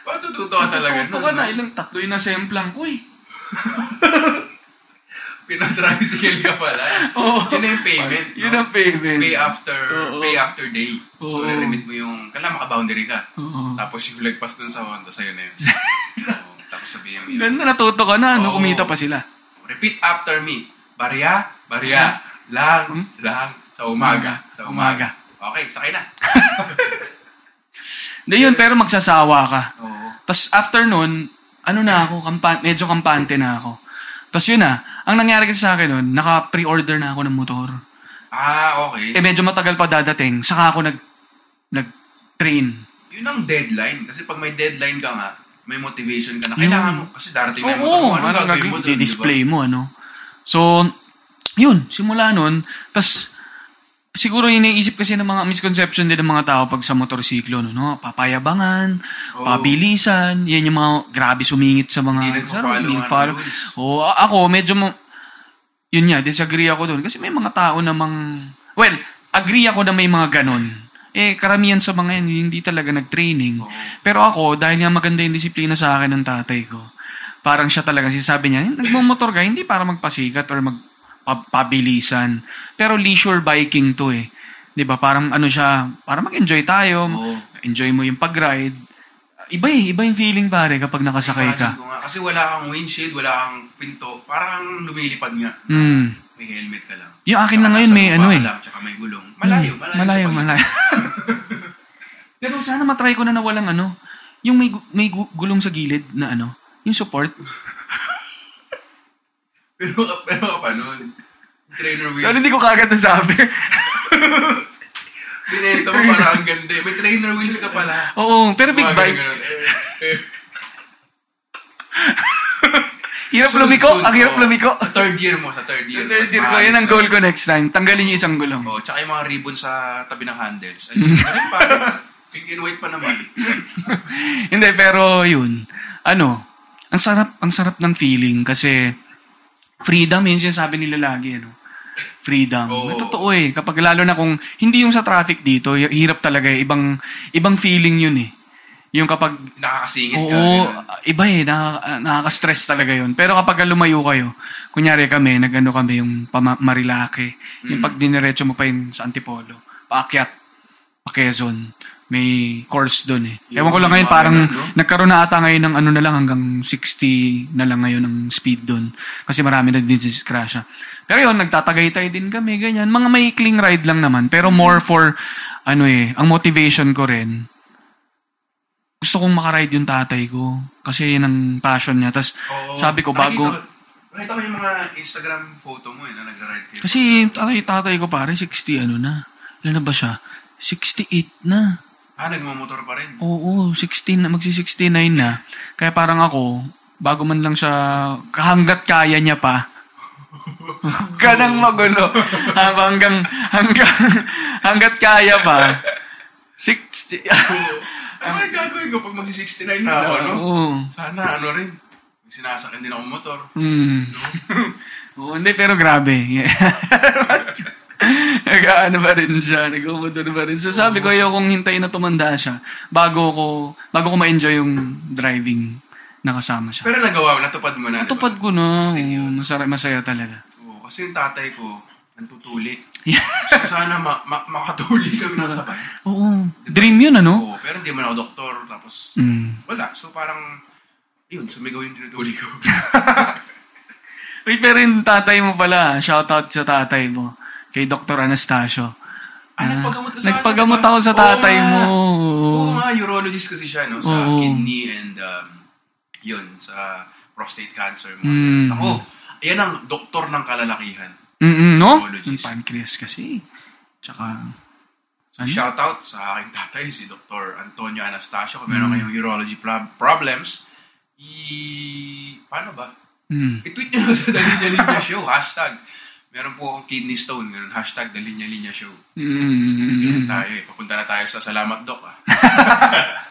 matututo ka talaga nun. ka na, ilang tatlo yung nasemplang ko eh. Pinatricycle ka pala. <laughs> Oo. Yun na yung payment. Yun no? ang payment. Pay after, Oo. pay after day. So, Oo. re-remit mo yung, kailangan maka-boundary ka. Oo. Tapos yung lagpas dun sa Honda, sa'yo na yun. <laughs> Oo. Tapos sabihin mo yun. Ganda, natuto ka na. Ano, Oo. kumita pa sila. Repeat after me. Barya, barya, lang, lang, sa umaga, sa umaga. Okay, sakay na. <laughs> Hindi yun, pero magsasawa ka. Oo. Tapos after nun, ano na ako, kampa- medyo kampante na ako. Tapos yun na, ang nangyari kasi sa akin nun, naka-pre-order na ako ng motor. Ah, okay. Eh medyo matagal pa dadating, saka ako nag, nag-train. Yun ang deadline. Kasi pag may deadline ka nga, may motivation ka na. Kailangan mo, kasi darating na yung Oo, motor mo. Ano gagawin mo doon, di ba? Di-display mo, ano. So, yun, simula nun, tas siguro iniisip kasi ng mga misconception din ng mga tao pag sa motorsiklo, no, no? papayabangan, Oo. pabilisan, yan yung mga grabe sumingit sa mga... Hindi nagpa-follow Hindi nga ng follow. rules. Oo, a- ako, medyo, ma- yun nga, disagree ako doon. Kasi may mga tao namang, well, agree ako na may mga ganon. Eh, karamihan sa mga yan, hindi talaga nag-training. Oo. Pero ako, dahil nga maganda yung disiplina sa akin ng tatay ko, parang siya talaga sinasabi niya, nagmamotor ka, hindi para magpasikat or magpabilisan. Pero leisure biking to eh. 'Di ba Parang ano siya, para mag-enjoy tayo, Oo. enjoy mo yung pag-ride. Iba eh, iba yung feeling pare kapag nakasakay ka. Imagine ko nga, kasi wala kang windshield, wala kang pinto, parang lumilipad nga. Hmm. May helmet ka lang. Yung akin na ngayon may ano eh. Lang, tsaka may gulong. Malayo, Hmm, malayo. Malayo, malayo. <laughs> Pero sana matry ko na na walang ano, yung may, gu- may gu- gulong sa gilid na ano, yung support. Pero, pero ka pa nun. Trainer wheels. Sana hindi ko kagad nasabi. <laughs> Binenta mo para ang ganda. May trainer wheels ka pala. Oo, pero big bike. ganun. Eh, eh. <laughs> Hirap Soon, lumiko, soon, ang hirap oo. lumiko. Sa third year mo, sa third year. Yung third year ko, yun ang goal ko next time. Tanggalin yung isang gulong. Oh, tsaka yung mga ribbon sa tabi ng handles. Alisin mo rin <laughs> pa. Pink and white pa naman. Hindi, pero yun. Ano, ang sarap, ang sarap ng feeling kasi freedom, yun sinasabi nila lagi, ano. Freedom. May totoo eh. Kapag lalo na kung hindi yung sa traffic dito, hirap talaga eh. Ibang, ibang feeling yun eh. Yung kapag Nakakasingit ka. Oo, iba eh, nakaka- nakaka-stress talaga yun. Pero kapag lumayo kayo, kunyari kami, nagano kami yung pama- Marilake, yung Mm. pag diniretso mo pa yun sa Antipolo, paakyat, pa Quezon, may course doon eh. Ewan ko lang ngayon, parang nagkaroon na ata ngayon ng ano na lang, hanggang 60 na lang ngayon ng speed doon. Kasi marami nagdidiskrasya. Pero yun, nagtatagaytay din kami, ganyan. Mga maikling ride lang naman, pero more for, ano eh, ang motivation ko rin, gusto kong makaride yung tatay ko. Kasi yun ang passion niya. Tapos, sabi ko, bago... Nakita ko yung mga Instagram photo mo eh, na nagra-ride kayo. Kasi tatay, tatay ko pare, 60 ano na. Ilan na ba siya? 68 na. ah, nagmamotor pa rin. Oo, 16 na, magsi-69 na. Kaya parang ako, bago man lang siya, hanggat kaya niya pa, <laughs> ganang magulo. hanggang, hanggang, hanggat kaya pa, 60. Ano <laughs> ay gagawin ko pag mag-69 na ako, no? Oo. Sana ano rin. Sinasakin din ako motor. Hmm. <laughs> Oo, hindi, pero grabe. <laughs> Nag-ano pa rin siya, nag-umotor pa rin. So sabi ko, yung hintayin na tumanda siya bago ko, bago ko ma-enjoy yung driving na kasama siya. Pero nagawa mo, natupad mo na, di ba? Tupad ko na, masaya, masaya talaga. Oo, kasi yung tatay ko, nantutuli. Yeah. So, sana ma- ma- makatuli kami ng sabay. Oo, dream yun ano? Oo, pero hindi man ako doktor, tapos Mm. wala. So parang, yun, sumigaw yung tinutuli ko. <laughs> Wait, pero yung tatay mo pala, shoutout sa tatay mo, kay Dr. Anastasio. ah, nagpagamot ka sa Nagpagamot ako sa tatay nga. mo. Oo nga, urologist kasi siya, no? Sa Oo. kidney and, um, yun, sa prostate cancer. Mga Mm. Ako, yan ang doktor ng kalalakihan. Mm-mm, no? Urologist. Yung pancreas kasi. Tsaka, So, Ano? shoutout sa aking tatay, si Dr. Antonio Anastasio. Kung Mm. meron kayong urology prob- problems, i... Paano ba? mm. I-tweet nyo sa Dalinya Linya Show. Hashtag. Meron po akong kidney stone. Ganun. Hashtag Dalinya Linya Show. Mm. Ganyan tayo eh. Papunta na tayo sa Salamat Doc ah. <laughs>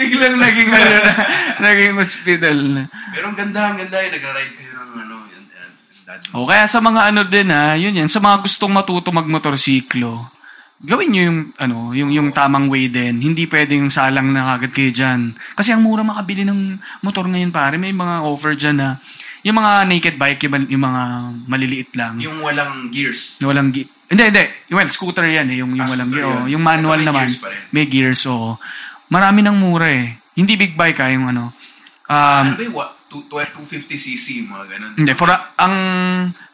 Biglang naging, ano na, naging hospital na. Pero ang ganda, ang ganda eh. Nagra-ride kayo ng ano. Yan, yan. O kaya sa mga ano din ha, yun yan, sa mga gustong matuto magmotorsiklo, gawin nyo yung, ano, yung, yung tamang way din. Hindi pwedeng salang na kagad kayo dyan. Kasi ang mura makabili ng motor ngayon pare, may mga offer dyan na, yung mga naked bike, yung, yung mga maliliit lang. Yung walang gears. Na walang gi- Hindi, hindi. Well, scooter yan eh. Yung, yung Ah, walang gear. oh. Yung manual Ito may naman. gears. May gears, oo. Marami ng mura eh. Hindi big bike ha, yung ano. Um, ano ba yung 250cc, mga ganun. hindi, for ang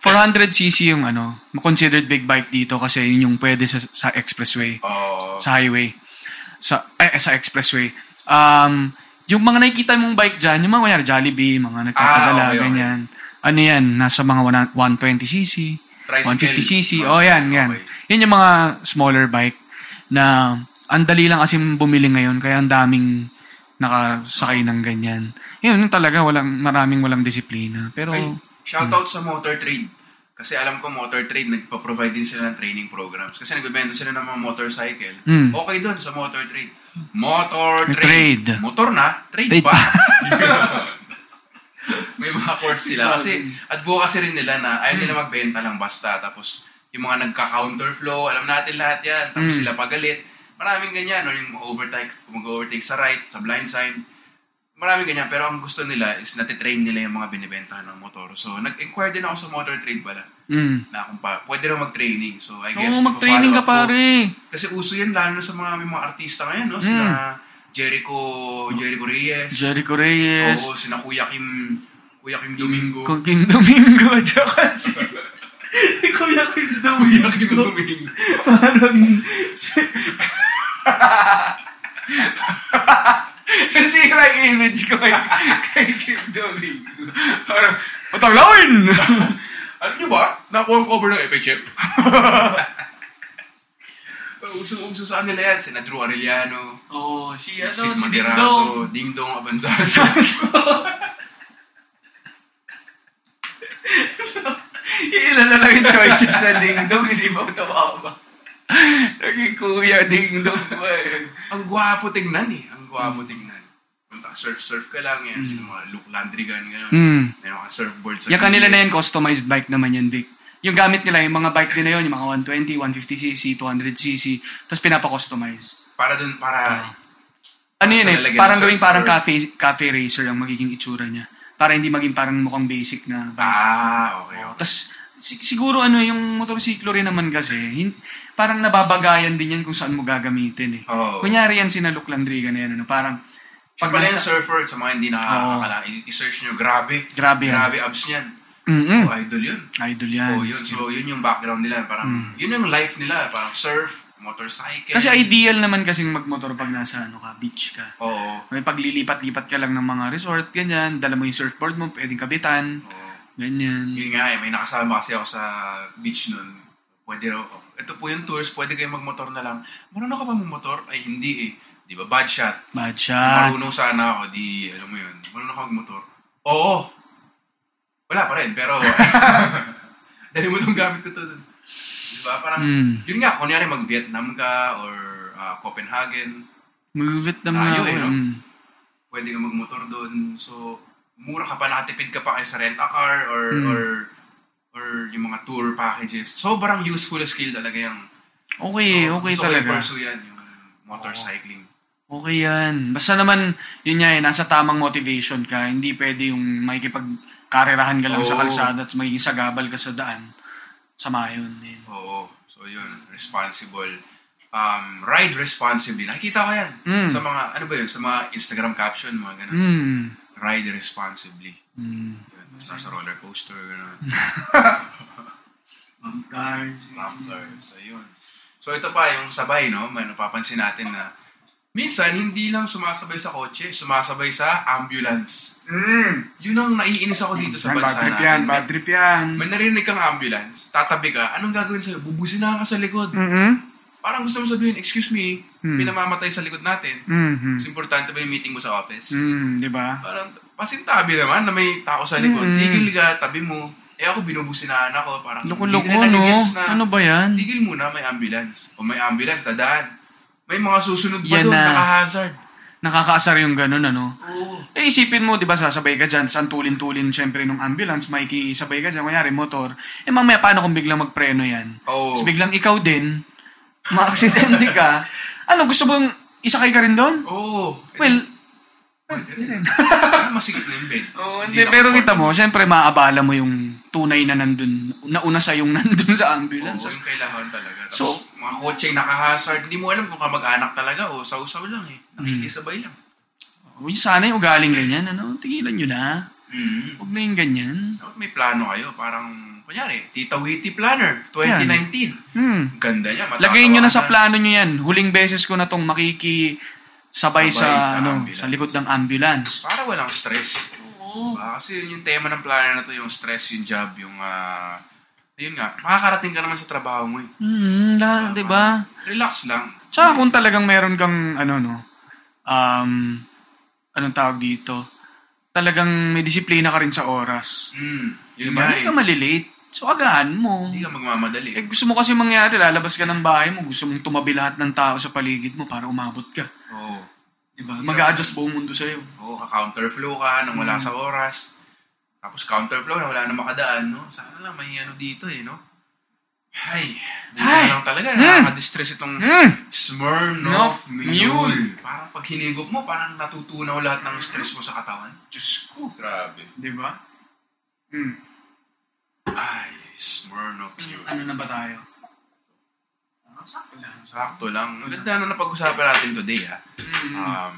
400cc yung ano, considered big bike dito kasi yun yung pwede sa, sa expressway, Oo. sa highway, sa eh, sa expressway. Um, yung mga nakikita mong bike dyan, yung mga kunyari Jollibee, mga nagpapadala, Ah, okay, okay. ganyan. Ano yan, nasa mga 120cc, Tricycle. 150cc, Ah, oh yan, yan. okay. Yan yung mga smaller bike na ang dali lang kasi bumili ngayon kaya ang daming nakasakay ng ganyan. Yun, yun talaga walang maraming walang disiplina. Pero Ay, shoutout sa motor trade. Kasi alam ko motor trade, nagpa-provide din sila ng training programs. Kasi nagbebenta sila ng mga motorcycle. Mm. Okay doon sa motor trade. Motor trade. trade. Motor na, trade, Trade pa. pa. <laughs> May mga course sila. Kasi advocacy rin nila na ayaw nila magbenta lang basta. Tapos yung mga nagka-counterflow, alam natin lahat yan. Tapos Mm. sila pagalit. Maraming ganyan. Or yung overtake, mag-overtake sa right, sa blind side. Maraming ganyan. Pero ang gusto nila is natitrain nila yung mga binibentahan ng motor. So, nag-inquire din ako sa motor trade pala. Mm. Na kung pa, pwede rin mag-training. So, I guess, Oo, mag-training ka up ko. pare. Kasi uso yan, lalo na sa mga, mga artista ngayon, no? Sila Jericho, Jericho Reyes. Jericho Reyes. Oo, sina Kuya Kim, Kuya Kim Domingo. Kung Kim Domingo, <laughs> tsaka si... <laughs> Kuya Kim Kuya Kim Domingo. Domingo. Parang... si- Nasira yung image ko kay, kay Kim Domingo. Parang, patalawin! Alam niyo ba? Nakuha ang cover ng FHM. <laughs> Usong-uso sa kanila yan. Sina Drew Arellano, oh, si ano, Sid si Dingdong. Maderaso, Ding Dong Abanzazo. Ilan <laughs> na lang yung choices na Dingdong, hindi ba tumama? Naging kuya Dingdong ba eh. ang gwapo tingnan eh. Ang gwapo tingnan. Punta, surf-surf ka lang yan. Sila mga Luke Landrigan, gano'n. Mm. May mga surfboard sa Yung kanila na yan, customized bike naman yan, Dick. Yung gamit nila, yung mga bike din na yun, yung mga 120, 150cc, 200cc, tapos pinapa-customize. Para dun, para... Ano yun eh, parang ng gawing parang cafe, cafe racer ang magiging itsura niya. Para hindi maging parang mukhang basic na bike. Ah, okay, okay. Tapos, si- siguro ano, yung motorsiklo rin naman kasi, hin- parang nababagayan din yan kung saan mo gagamitin eh. Oo. Kunyari yan si Luke Landriga na yan, ano, parang, pag pala yung nasa- surfer sa mga hindi nakakakala. I- I-search nyo, grabe. Grabe yan. Grabe abs niyan. Mm-mm. Oh, idol yun. Idol yan. Oh, yun. So, yun yung background nila. Parang, yun yung life nila. Parang surf, motorcycle. Kasi ideal naman kasing magmotor pag nasa ano ka, beach ka. Oo. May paglilipat-lipat ka lang ng mga resort, ganyan. Dala mo yung surfboard mo, pwedeng kabitan. Oo. Ganyan. Yun nga eh, may nakasama kasi ako sa beach nun. Pwede raw, ito po yung tours, pwede kayo magmotor na lang. Marunong ka ba magmotor? Ay, hindi eh. Di ba? Bad shot. Bad shot. marunong sana ako, di, alam mo yun, marunong ka magmotor. Oo. Wala pa rin, pero, <laughs> dali mo itong gamit ko to. Di ba? Parang, Mm. yun nga, kunyari mag-Vietnam ka or ah, Copenhagen, Mag-Vietnam na ako. eh, no? mm. pwede ka magmotor doon. So, mura ka pa, nakatipid ka pa kay sa rent-a-car or, Mm. or, or yung mga tour packages. Sobrang useful skill talaga yung Okay, So, okay talaga. i-pursue yan, yung motorcycling. Okay yan. Basta naman, yun nga eh, nasa tamang motivation ka. Hindi pwede yung makikipagkarerahan ka lang sa Oo. kalsada at magiging sagabal ka sa daan. Sama yun. yun. Oo. So, yun. Responsible. Um, ride responsibly. Nakikita ko yan. Mm. Sa mga, ano ba yun? Sa mga Instagram caption, mga ganun. Mm. Ride responsibly. Mm. Yun. Basta sa roller coaster, gano'n. <laughs> Cars. Bumpers. Ayun. So, ito pa, yung sabay, no? May napapansin natin na minsan, hindi lang sumasabay sa kotse, sumasabay sa ambulance. Mm. Yun ang naiinis ako dito sa Yan, bad bansa trip natin. yan, bad trip yan. May narinig kang ambulance, tatabi ka, anong gagawin sa'yo? Bubusinahan ka sa likod. Mm-hmm. Parang gusto mo sabihin, excuse me, Hmm. pinamamatay sa likod natin. Mm-hmm. Mas importante ba yung meeting mo sa office? Mm, di ba? Parang pasintabi naman na may tao sa likod. Mm. Tigil ka, tabi mo. Eh ako, binubusinahan ako. Parang Loko-loko, no? na, Ano ba yan? Tigil muna, may ambulance. O may ambulance, dadaan. May mga susunod pa Yan doon, na. naka-hazard. Nakakaasar yung ganun, ano? Oo. Eh, isipin mo, di ba, sasabay ka dyan, saan tulin-tulin, syempre, nung ambulance, makikisabay ka dyan, kunyari, motor. Eh, mamaya, paano kung biglang magpreno yan? Oo. Tapos biglang ikaw din, ma-aksidente ka. Ano, gusto mong isakay ka rin doon? Oo. Well, Pwede rin. Ano masigit na yung bed? oh, Hindi pero kita mo, syempre, maaabala mo yung tunay na nandun, nauna sa yung <laughs> nandun sa ambulance. Oo, yung kailangan talaga. Tapos, So- mga kotse naka-hazard, hindi mo alam kung kamag-anak talaga o sausaw lang eh. Hmm. Nakikisabay lang. Uy, sana yung ugaling ganyan, ano? Tigilan nyo na. Mm. Huwag na yung ganyan. Dapat may plano kayo. Parang, kunyari, Tita Witty Planner, 2019. Hmm. Ganda niya. Lagay nyo na sa plano nyo yan. Huling beses ko na tong makikisabay Sabay sa, sa ano, ambulance. sa likod ng ambulance. Para walang stress. Oo. Ah, kasi yun yung tema ng planner na to, yung stress, yung job, yung, ah, yun nga, makakarating ka naman sa trabaho mo eh. Hmm, da, di ba? Relax lang. Tsaka kung talagang meron kang, ano, no, um, anong tawag dito? talagang may disiplina ka rin sa oras. Mm, yun Diba? Hindi eh. ka malilate. So, agahan mo. Hindi ka magmamadali. Eh, gusto mo kasi mangyari, lalabas ka ng bahay mo, gusto mong tumabi lahat ng tao sa paligid mo para umabot ka. Oo. Diba? Mag-a-adjust buong mundo sa'yo. Oo, ka-counterflow ka nang wala sa oras. Tapos counterflow na wala na makadaan, no? Sana lang may ano dito eh, no? Ay, Ay! Lang talaga. Mm. Nakaka-distress itong Mm. Smirnoff Mule. Mule. Parang pag hinigop mo, parang natutunaw lahat ng stress mo sa katawan. Diyos ko. Grabe. Diba? Hmm. Ay, Smirnoff Mule. Ano na ba tayo? Ah, sakto lang. Sakto lang. Ang ganda na napag-usapan natin today, ha? Mm. Um,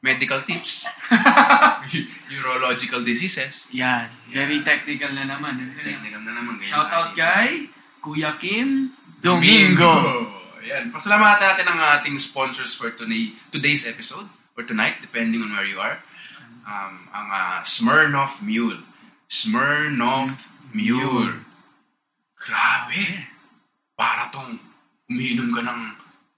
medical tips. <laughs> Neurological diseases. Yan. Very technical na naman. eh. Technical na naman. ganyan Shout out tayo. kay Kuya Kim Domingo. Ayan. Pasalamatan natin ang ating sponsors for today, today's episode or tonight, depending on where you are. Um, ang ah, Smirnoff Mule. Smirnoff Mule. Grabe. Para tong umiinom ka ng...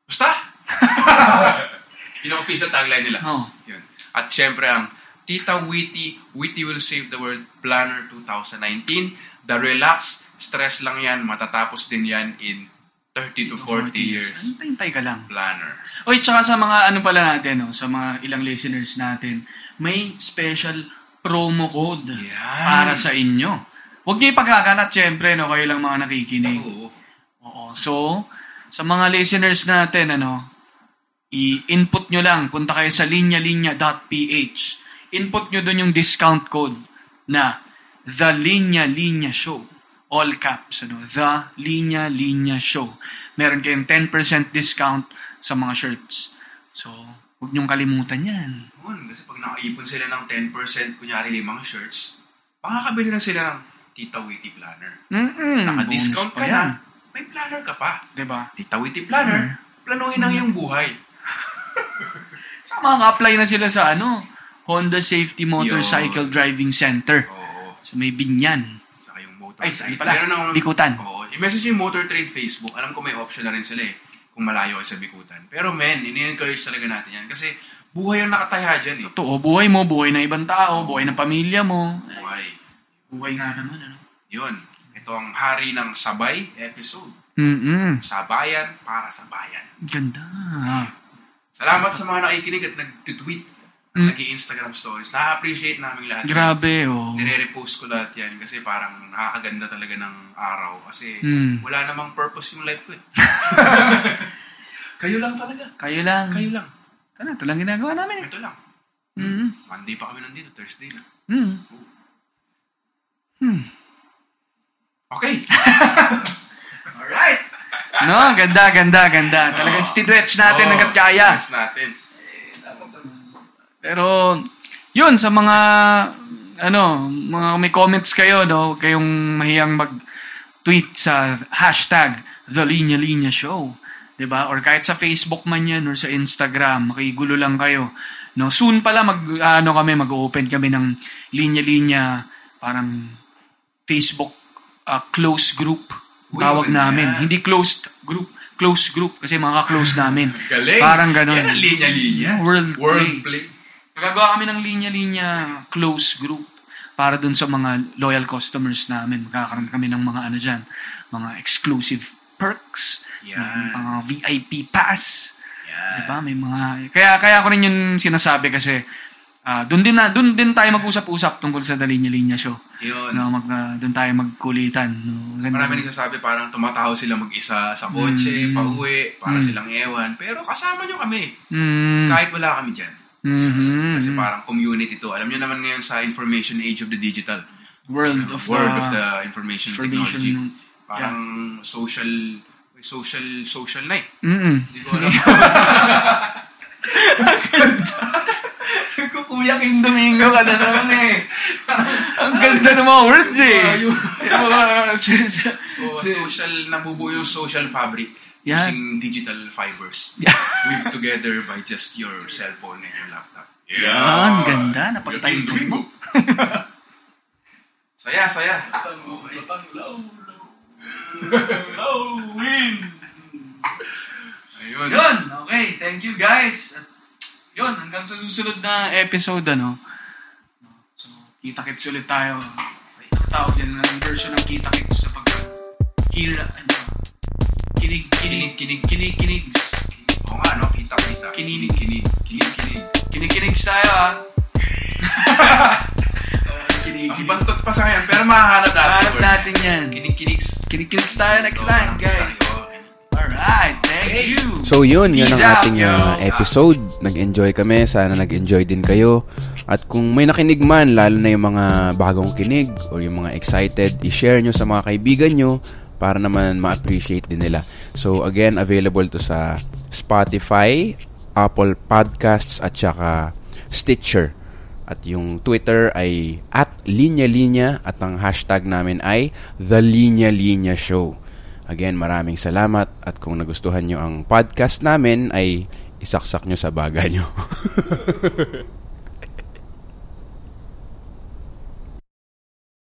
Basta! <laughs> Yun ang official tagline nila. Oh. Yun. At syempre ang Tita Witty, Witty Will Save the World Planner 2019. The relax, stress lang yan, matatapos din yan in 30 to 40, years. Antay ka lang. Planner. Oy, tsaka sa mga ano pala natin, no, sa mga ilang listeners natin, may special promo code Yan. para sa inyo. Huwag niyo ipagkakalat, syempre, no, kayo lang mga nakikinig. Oo. Oo. So, sa mga listeners natin, ano, i-input nyo lang. Punta kayo sa linyalinya.ph. Input nyo doon yung discount code na The Linya Linya Show. All caps, ano, The Linya Linya Show. Meron kayong 10% discount sa mga shirts. So, huwag nyong kalimutan yan. Yun, kasi pag nakaipon sila ng 10%, kunyari limang shirts, makakabili na sila ng Tita Witty Planner. Mm-mm, Naka-discount ka yan. na, may planner ka pa. Diba? Tita Witty Planner, planuhin ang iyong buhay. <laughs> Saka makaka-apply na sila sa ano, Honda Safety Motorcycle Driving Center. Oo. So may binyan. Saka yung motor Ay, trade. pala? Meron akong- Bikutan. Oo. I-message yung motor trade Facebook. Alam ko may option na rin sila eh. Kung malayo kayo sa Bikutan. Pero men, ini-encourage talaga natin yan. Kasi buhay ang nakataya dyan eh. Totoo, buhay mo, buhay ng ibang tao, buhay ng pamilya mo. Buhay. Buhay nga naman, ano? Yun. Ito ang hari ng sabay episode. Mm-mm. Sabayan para sa bayan. Ganda. Salamat sa mga nakikinig at nag-tweet at Mm. nag-Instagram stories. Na-appreciate namin lahat. Grabe, oh. Nire-repost ko lahat yan kasi parang nakakaganda talaga ng araw. Kasi Mm. wala namang purpose yung life ko eh. <laughs> Kayo lang talaga. Kayo lang. Kayo lang. Ano, ito lang ginagawa namin. eh. Ito lang. Mm. Monday pa kami nandito, Thursday na. Mm. Hmm. Okay. <laughs> Alright. No, ganda, ganda, ganda. Talagang stretch natin Oo, hanggat kaya. stretch natin. Pero, yun, sa mga, ano, mga may comments kayo, no, huwag kayong mahiyang mag-tweet sa hashtag The Linya Linya Show. 'Di ba Or kahit sa Facebook man yan, or sa Instagram, makigulo lang kayo. No, soon pala mag ano kami mag-open kami ng linya-linya parang Facebook uh, close group tawag namin. yan. Hindi closed group, close group kasi mga close namin. Galing. Parang ganun. Yan ang linya-linya. World World play. play. Gagawa kami ng linya-linya close group para dun sa mga loyal customers namin. Magkakaroon kami ng mga ano dyan, mga exclusive perks, Yan. mga VIP pass, Yan. di ba? May mga kaya kaya ako rin yung sinasabi kasi ah doon din na doon din tayo mag-usap-usap tungkol sa The Linya-Linya show. Yun. No, mag ah, doon tayo magkulitan, no. Ganda. Marami nagsasabi parang tumataho sila mag-isa sa kotse, Mm. pauwi, para Mm. silang ewan. Pero kasama nyo kami. Mm. Kahit wala kami dyan. Mhm. Kasi parang community to. Alam nyo naman ngayon sa information age of the digital. world of World the, of the information, information. technology. Parang social social social na eh. Mm. Hindi ko alam. <laughs> <laughs> Kuya King Domingo ka na naman eh. Ang ganda ng mga words eh. Yung mga- Oo, <laughs> social, nabubuo yung social fabric Yan. using digital fibers. Yeah. Weaved together by just your cellphone and your laptop. Yan, ganda. Napag-title mo. <laughs> saya, saya. Ayun. Yun, okay. Thank you guys. At yun, hanggang sa susunod na episode, ano, Kita-kits ulit tayo. Tawag yan ng version ng kita-kits sa pag Hear, ano? Kinig, kinig, kinig, kinig, kinigs. Oo nga, no? Kita, kita. Kinig. kinig, kinig, kinig. Kinig-kinig tayo, ha? kinig, Ang <laughs> kinig. bantot pa sa ngayon, pero mahahanap natin. Hanap yung word natin yan. Kinig-kinigs. Kinig-kinig tayo next time, guys. Alright, thank you. So yun, yun ang ating uh, episode. Nag-enjoy kami. Sana nag-enjoy din kayo. At kung may nakinig man, lalo na yung mga bagong kinig or yung mga excited, i-share nyo sa mga kaibigan nyo para naman ma-appreciate din nila. So again, available to sa Spotify, Apple Podcasts at saka Stitcher. At yung Twitter ay at Linya Linya at ang hashtag namin ay The Linya Linya Show. Again, maraming salamat at kung nagustuhan nyo ang podcast namin ay isaksak nyo sa baga nyo. <laughs>